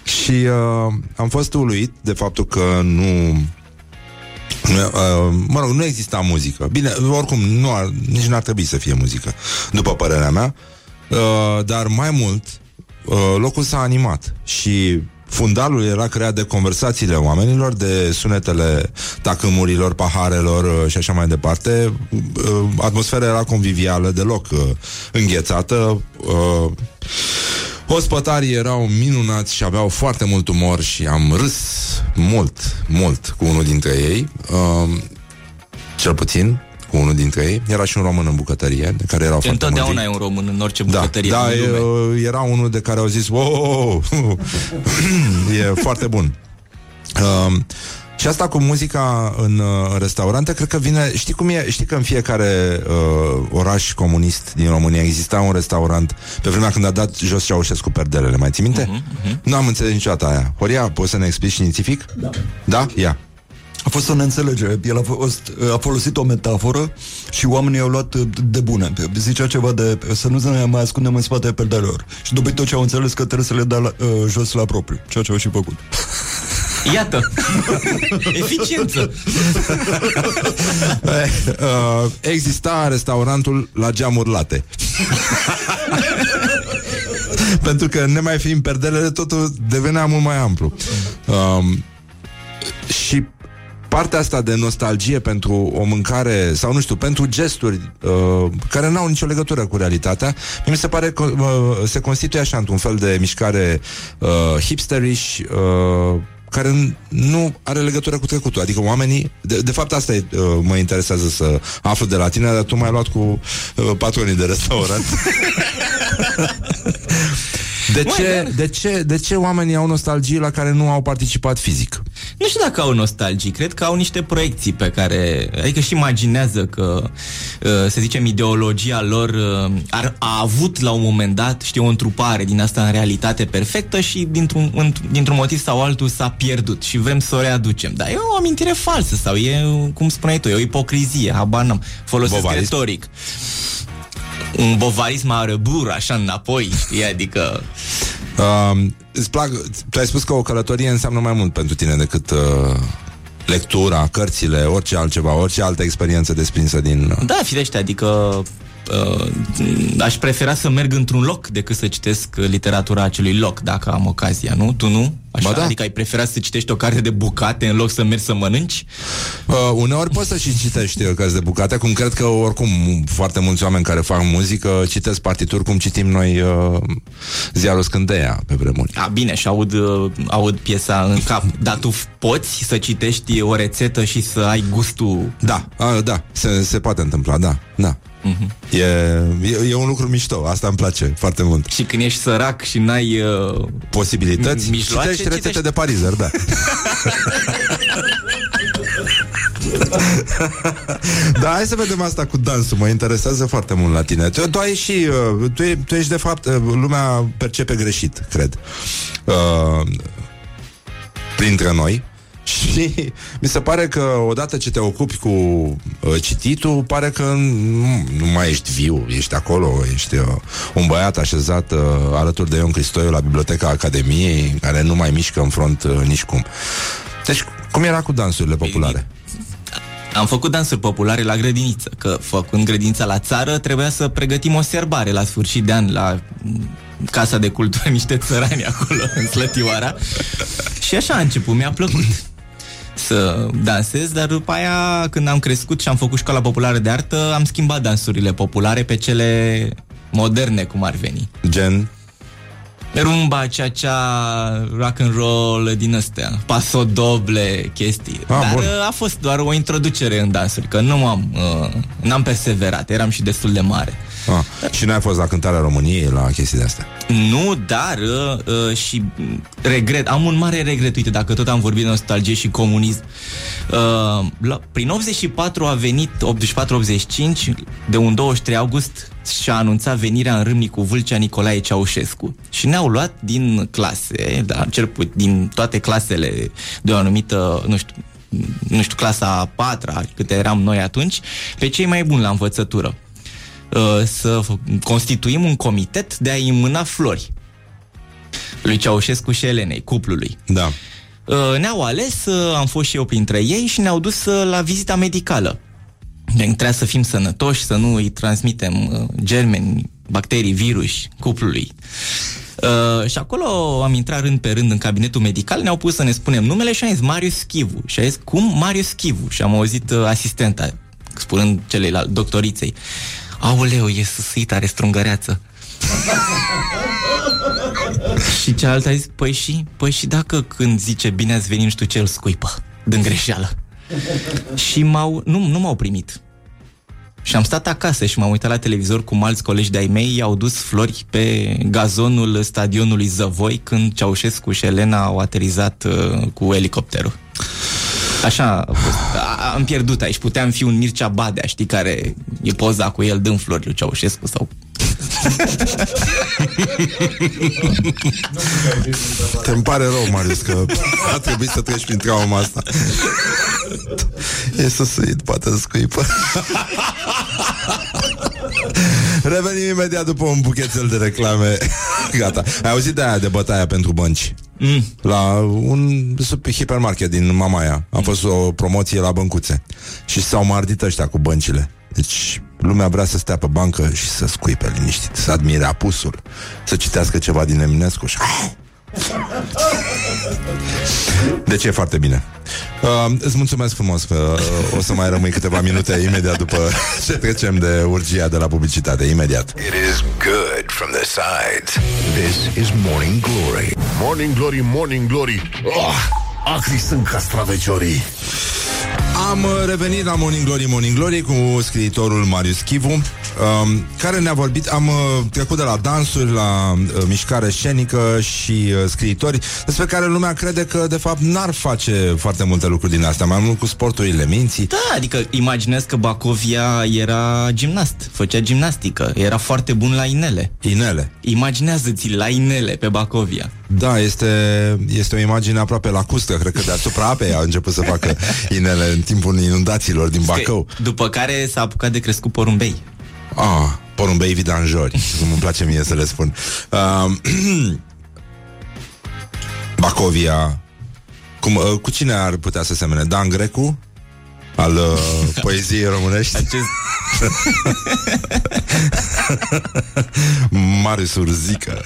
Și uh, am fost uluit de faptul că nu nu, uh, mă rog, nu exista muzică. Bine, oricum, nu ar, nici n-ar trebui să fie muzică, după părerea mea. Uh, dar mai mult, uh, locul s-a animat și fundalul era creat de conversațiile oamenilor, de sunetele tacâmurilor, paharelor uh, și așa mai departe. Uh, atmosfera era convivială, deloc uh, înghețată. Uh, Ospătarii erau minunați și aveau foarte mult umor și am râs mult, mult cu unul dintre ei, uh, cel puțin cu unul dintre ei. Era și un român în bucătărie, de care erau foarte Întotdeauna e un român în orice bucătărie Da, da din lume. era unul de care au zis, wow, e foarte bun. Uh, și asta cu muzica în uh, restaurante, cred că vine, știi cum e, știi că în fiecare uh, oraș comunist din România exista un restaurant pe vremea când a dat jos Ceaușescu perdelele, mai ții minte? Uh-huh, uh-huh. Nu am înțeles niciodată aia. Horia, poți să ne explici științific? Da. Da? Ia. A fost o neînțelegere. El a, fost, a folosit o metaforă și oamenii au luat de bune. Zicea ceva de să nu ne mai ascundem în spatele perdelelor. Și după tot ce au înțeles că trebuie să le dea la, uh, jos la propriu. Ceea ce au și făcut. Iată, eficiență. uh, exista restaurantul la geamuri late. Pentru că ne mai fiind perdelele, totul devenea mult mai amplu. Um, și partea asta de nostalgie pentru o mâncare sau nu știu, pentru gesturi uh, care n-au nicio legătură cu realitatea, mi se pare că uh, se constituie așa într-un fel de mișcare uh, hipsterish, uh, care nu are legătură cu trecutul. Adică oamenii, de, de fapt asta e, uh, mă interesează să aflu de la tine, dar tu m-ai luat cu uh, patronii de restaurant. De ce, de, ce, de ce oamenii au nostalgie la care nu au participat fizic? Nu știu dacă au nostalgii, cred că au niște proiecții pe care, adică și imaginează că, uh, să zicem, ideologia lor uh, ar, a avut la un moment dat, știu, o întrupare din asta în realitate perfectă și dintr-un, dintr-un motiv sau altul s-a pierdut și vrem să o readucem. Dar e o amintire falsă sau e, cum spuneai tu, e o ipocrizie, habar n-am, folosesc Bobarism. retoric un bovarism arăbur, așa înapoi, știi, adică... Uh, îți plac, tu ai spus că o călătorie înseamnă mai mult pentru tine decât uh, lectura, cărțile, orice altceva, orice altă experiență desprinsă din... Uh... Da, firește, adică uh, aș prefera să merg într-un loc decât să citesc literatura acelui loc, dacă am ocazia, nu? Tu nu? Așa? da. Adică ai preferat să citești o carte de bucate în loc să mergi să mănânci? Uh, uneori poți să și citești uh, cărți de bucate, cum cred că oricum foarte mulți oameni care fac muzică citesc partituri cum citim noi uh, ziarul Scândeia pe vremuri. A, bine, și aud, uh, aud piesa în cap, dar tu poți să citești o rețetă și să ai gustul... Da, a, da, se, se poate întâmpla, da, da. Uh-huh. E, e, e un lucru mișto, asta îmi place foarte mult. Și când ești sărac și n-ai uh, posibilități, mijloace, citești rețete citești... de parizer, da. da, hai să vedem asta cu dansul, mă interesează foarte mult la tine. Tu, tu ai și, uh, tu, e, tu ești de fapt, uh, lumea percepe greșit, cred. Uh, printre noi și mi se pare că odată ce te ocupi cu uh, cititul, pare că nu, nu mai ești viu, ești acolo, ești uh, un băiat așezat uh, alături de Ion Cristoiu la Biblioteca Academiei, care nu mai mișcă în front uh, nici cum. Deci, cum era cu dansurile populare? Am făcut dansuri populare la grădiniță, că făcând grădinița la țară, trebuia să pregătim o serbare la sfârșit de an la Casa de Cultură, niște țărani acolo, în Slătioara. Și așa a început, mi-a plăcut să dansez, dar după aia, când am crescut și am făcut școala populară de artă, am schimbat dansurile populare pe cele moderne, cum ar veni. Gen? rumba, cea rock and roll din astea, pasodoble, chestii. Ah, Dar bun. Uh, a fost doar o introducere în dansuri, că nu am, uh, n-am perseverat, eram și destul de mare. Ah, și n-ai fost la cântarea României la chestii de astea? Nu, dar uh, uh, și regret, am un mare regret, uite, dacă tot am vorbit de nostalgie și comunism. Uh, la, prin 84 a venit, 84-85, de un 23 august și-a anunțat venirea în Râmnic cu Vâlcea Nicolae Ceaușescu. Și ne-au luat din clase, da, cel puțin din toate clasele de o anumită, nu știu, nu știu, clasa a patra, câte eram noi atunci, pe cei mai buni la învățătură. Uh, să constituim un comitet de a-i mâna flori lui Ceaușescu și Elenei, cuplului. Da. Uh, ne-au ales, uh, am fost și eu printre ei și ne-au dus la vizita medicală. Trebuia să fim sănătoși, să nu îi transmitem germeni, bacterii, virus cuplului. Uh, și acolo am intrat rând pe rând în cabinetul medical, ne-au pus să ne spunem numele și am zis Marius Schivu. Și a zis, cum Marius Schivu? Și am auzit uh, asistenta spunând celeilalți, doctoriței. Aoleu, e susit, are strungăreață. și cealaltă a zis, păi și, păi și dacă când zice bine ați venit, nu știu ce, îl scuipă, din greșeală. și m-au, nu, nu m-au primit. Și am stat acasă și m-am uitat la televizor cu alți colegi de-ai mei, i-au dus flori pe gazonul stadionului Zăvoi când Ceaușescu și Elena au aterizat uh, cu elicopterul. Așa a fost. A, am pierdut aici. Puteam fi un Mircea Badea, știi, care e poza cu el dând flori lui Ceaușescu sau... Te îmi pare rău, Marius, că a trebuit să treci prin trauma asta. E susuit, poate scuipă. Revenim imediat după un buchețel de reclame. Gata. Ai auzit de aia de bătaia pentru bănci? Mm. La un hipermarket din Mamaia. A mm. fost o promoție la băncuțe. Și s-au mardit ăștia cu băncile. Deci lumea vrea să stea pe bancă și să scuipe liniștit, să admire apusul, să citească ceva din Eminescu și... Deci e foarte bine. Uh, îți mulțumesc frumos că uh, o să mai rămâi câteva minute imediat după ce trecem de urgia de la publicitate. Imediat. It is good from the sides. This is Morning Glory. Morning Glory, Morning Glory. Oh, acri sunt castraveciorii. Am uh, revenit la Morning Glory, Morning Glory cu scriitorul Marius Chivu, um, care ne-a vorbit, am uh, trecut de la dansuri la uh, mișcare scenică și uh, scriitori, despre care lumea crede că, de fapt, n-ar face foarte multe lucruri din astea, mai mult cu sporturile minții. Da, adică imaginez că Bacovia era gimnast, făcea gimnastică, era foarte bun la inele. Inele. Imaginează-ți la inele pe Bacovia. Da, este, este o imagine aproape lacustă, cred că deasupra apei a început să facă inele în timpul inundațiilor din Bacău. După care s-a apucat de crescut porumbei. Ah, porumbei vidanjori, cum îmi place mie să le spun. Uh, Bacovia, cum, uh, cu cine ar putea să semene? Dan Grecu? Al uh, poeziei românești? Acest... Marius Urzică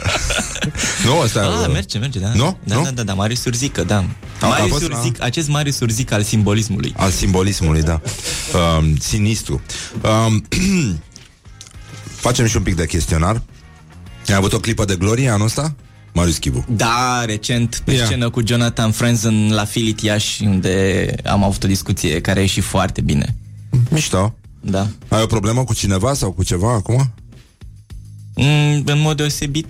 Nu, asta Ah, merge, merge, da Nu? Da, nu? da, da, da, Marius Urzică, da A- a Marius fost, Urzic, Acest Marius Urzic al simbolismului Al simbolismului, da um, Sinistru um, Facem și un pic de chestionar Ai avut o clipă de glorie anul ăsta? Marius Chivu Da, recent pe Ia. scenă cu Jonathan Franzen la Filit Iași Unde am avut o discuție care a ieșit foarte bine Mișto Da Ai o problemă cu cineva sau cu ceva acum? mm, În mod deosebit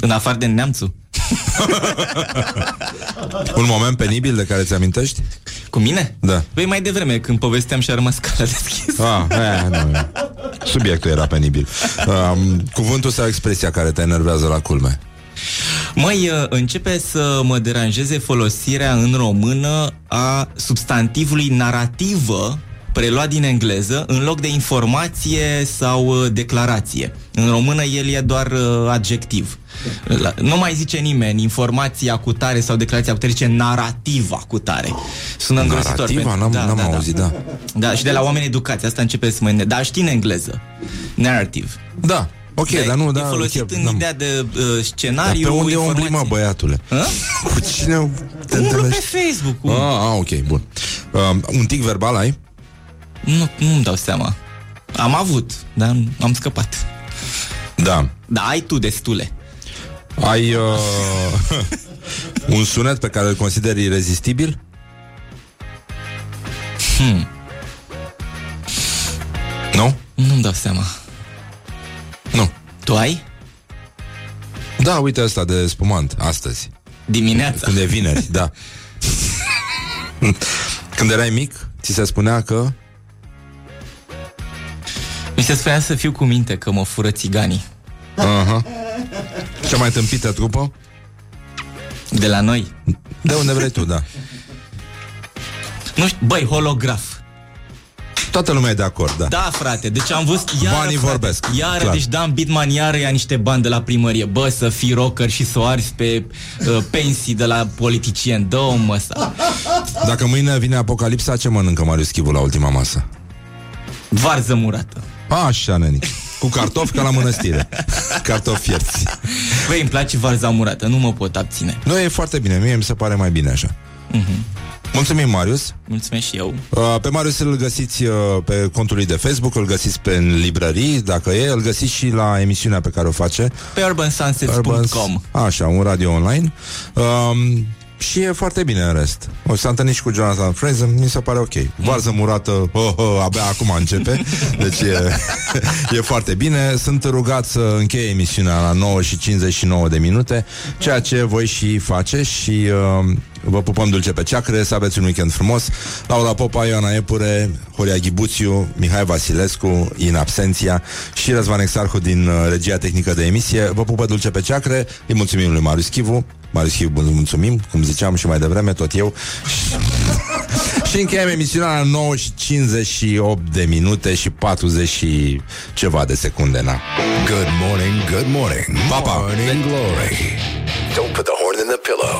În afară de neamțul Un moment penibil de care ți amintești? Cu mine? Da Păi mai devreme, când povesteam și a rămas calea deschisă Ah, aia, nu. Subiectul era penibil um, Cuvântul sau expresia care te enervează la culme? Măi, uh, începe să mă deranjeze folosirea în română a substantivului narrativă preluat din engleză în loc de informație sau uh, declarație. În română el e doar uh, adjectiv. La- Nu mai zice nimeni informația cu tare sau declarația cu tare, zice narativa cu tare. Sună îngrozitor. Narativa? pentru- N-am- n-am auzit, da. Da, și de la oameni educați, asta începe să mă... îne- Dar știi în engleză. Narrative. Da, ok, Da, dar nu, e da folosit chiar, în n-am- ideea de uh, Dar scenariu, pe unde umbli, mă, informație. băiatule? Hă? Cu cine te Umblu pe întâlnești? Facebook. Ah, ah, ok, bun. Um, un tic verbal ai? Nu, nu-mi dau seama. Am avut, dar am scăpat. Da. Da, ai tu destule. Ai uh, un sunet pe care îl consideri irezistibil? Hmm. Nu? Nu-mi dau seama. Nu. Tu ai? Da, uite asta de spumant, astăzi. Dimineața. Când e vineri, da. Când erai mic, ți se spunea că... Mi se spunea să fiu cu minte că mă fură țiganii. Uh-huh. Cea mai tâmpită trupă? De la noi. De unde vrei tu, da. Nu știu, băi, holograf. Toată lumea e de acord, da. Da, frate, deci am văzut iară, Banii frate, vorbesc, Iară, clar. deci Dan Bitman iară ia niște bani de la primărie Bă, să fii rocker și să o arzi pe uh, pensii de la politicieni Dă-o mă să Dacă mâine vine apocalipsa, ce mănâncă Marius Chivu la ultima masă? Varză murată Așa, nenic. Cu cartofi ca la mănăstire. Cartofi fierți. Băi, îmi place varza murată, nu mă pot abține Nu, e foarte bine. Mie mi se pare mai bine așa. Mhm. Mulțumim, Marius. Mulțumesc și eu Uh, Pe Marius îl găsiți uh, pe contul lui de Facebook, îl găsiți pe în librării, dacă e, îl găsiți și la emisiunea pe care o face. Pe urbansunsets.com Așa, un radio online. Um, și e foarte bine în rest. O s-a întâlnit și cu Jonathan Fraser, mi se pare ok. Varză murată, oh, oh, abia acum începe. Deci e, e foarte bine. Sunt rugat să încheie emisiunea la 9 și 59 de minute, ceea ce voi și face și uh, vă pupăm dulce pe ceacre, să aveți un weekend frumos. Laura Popa, Ioana Epure, Horia Ghibuțiu, Mihai Vasilescu, in absenția și Răzvan Exarhu din uh, regia tehnică de emisie. Vă pupă dulce pe ceacre, îi mulțumim lui Marius Chivu. Marius Chivu, îți mulțumim, cum ziceam și mai devreme, tot eu. și încheiem emisiunea la 9 și 58 de minute și 40 și ceva de secunde, na. Good morning, good morning. Pa, pa. Morning Glory. Don't put the horn in the pillow.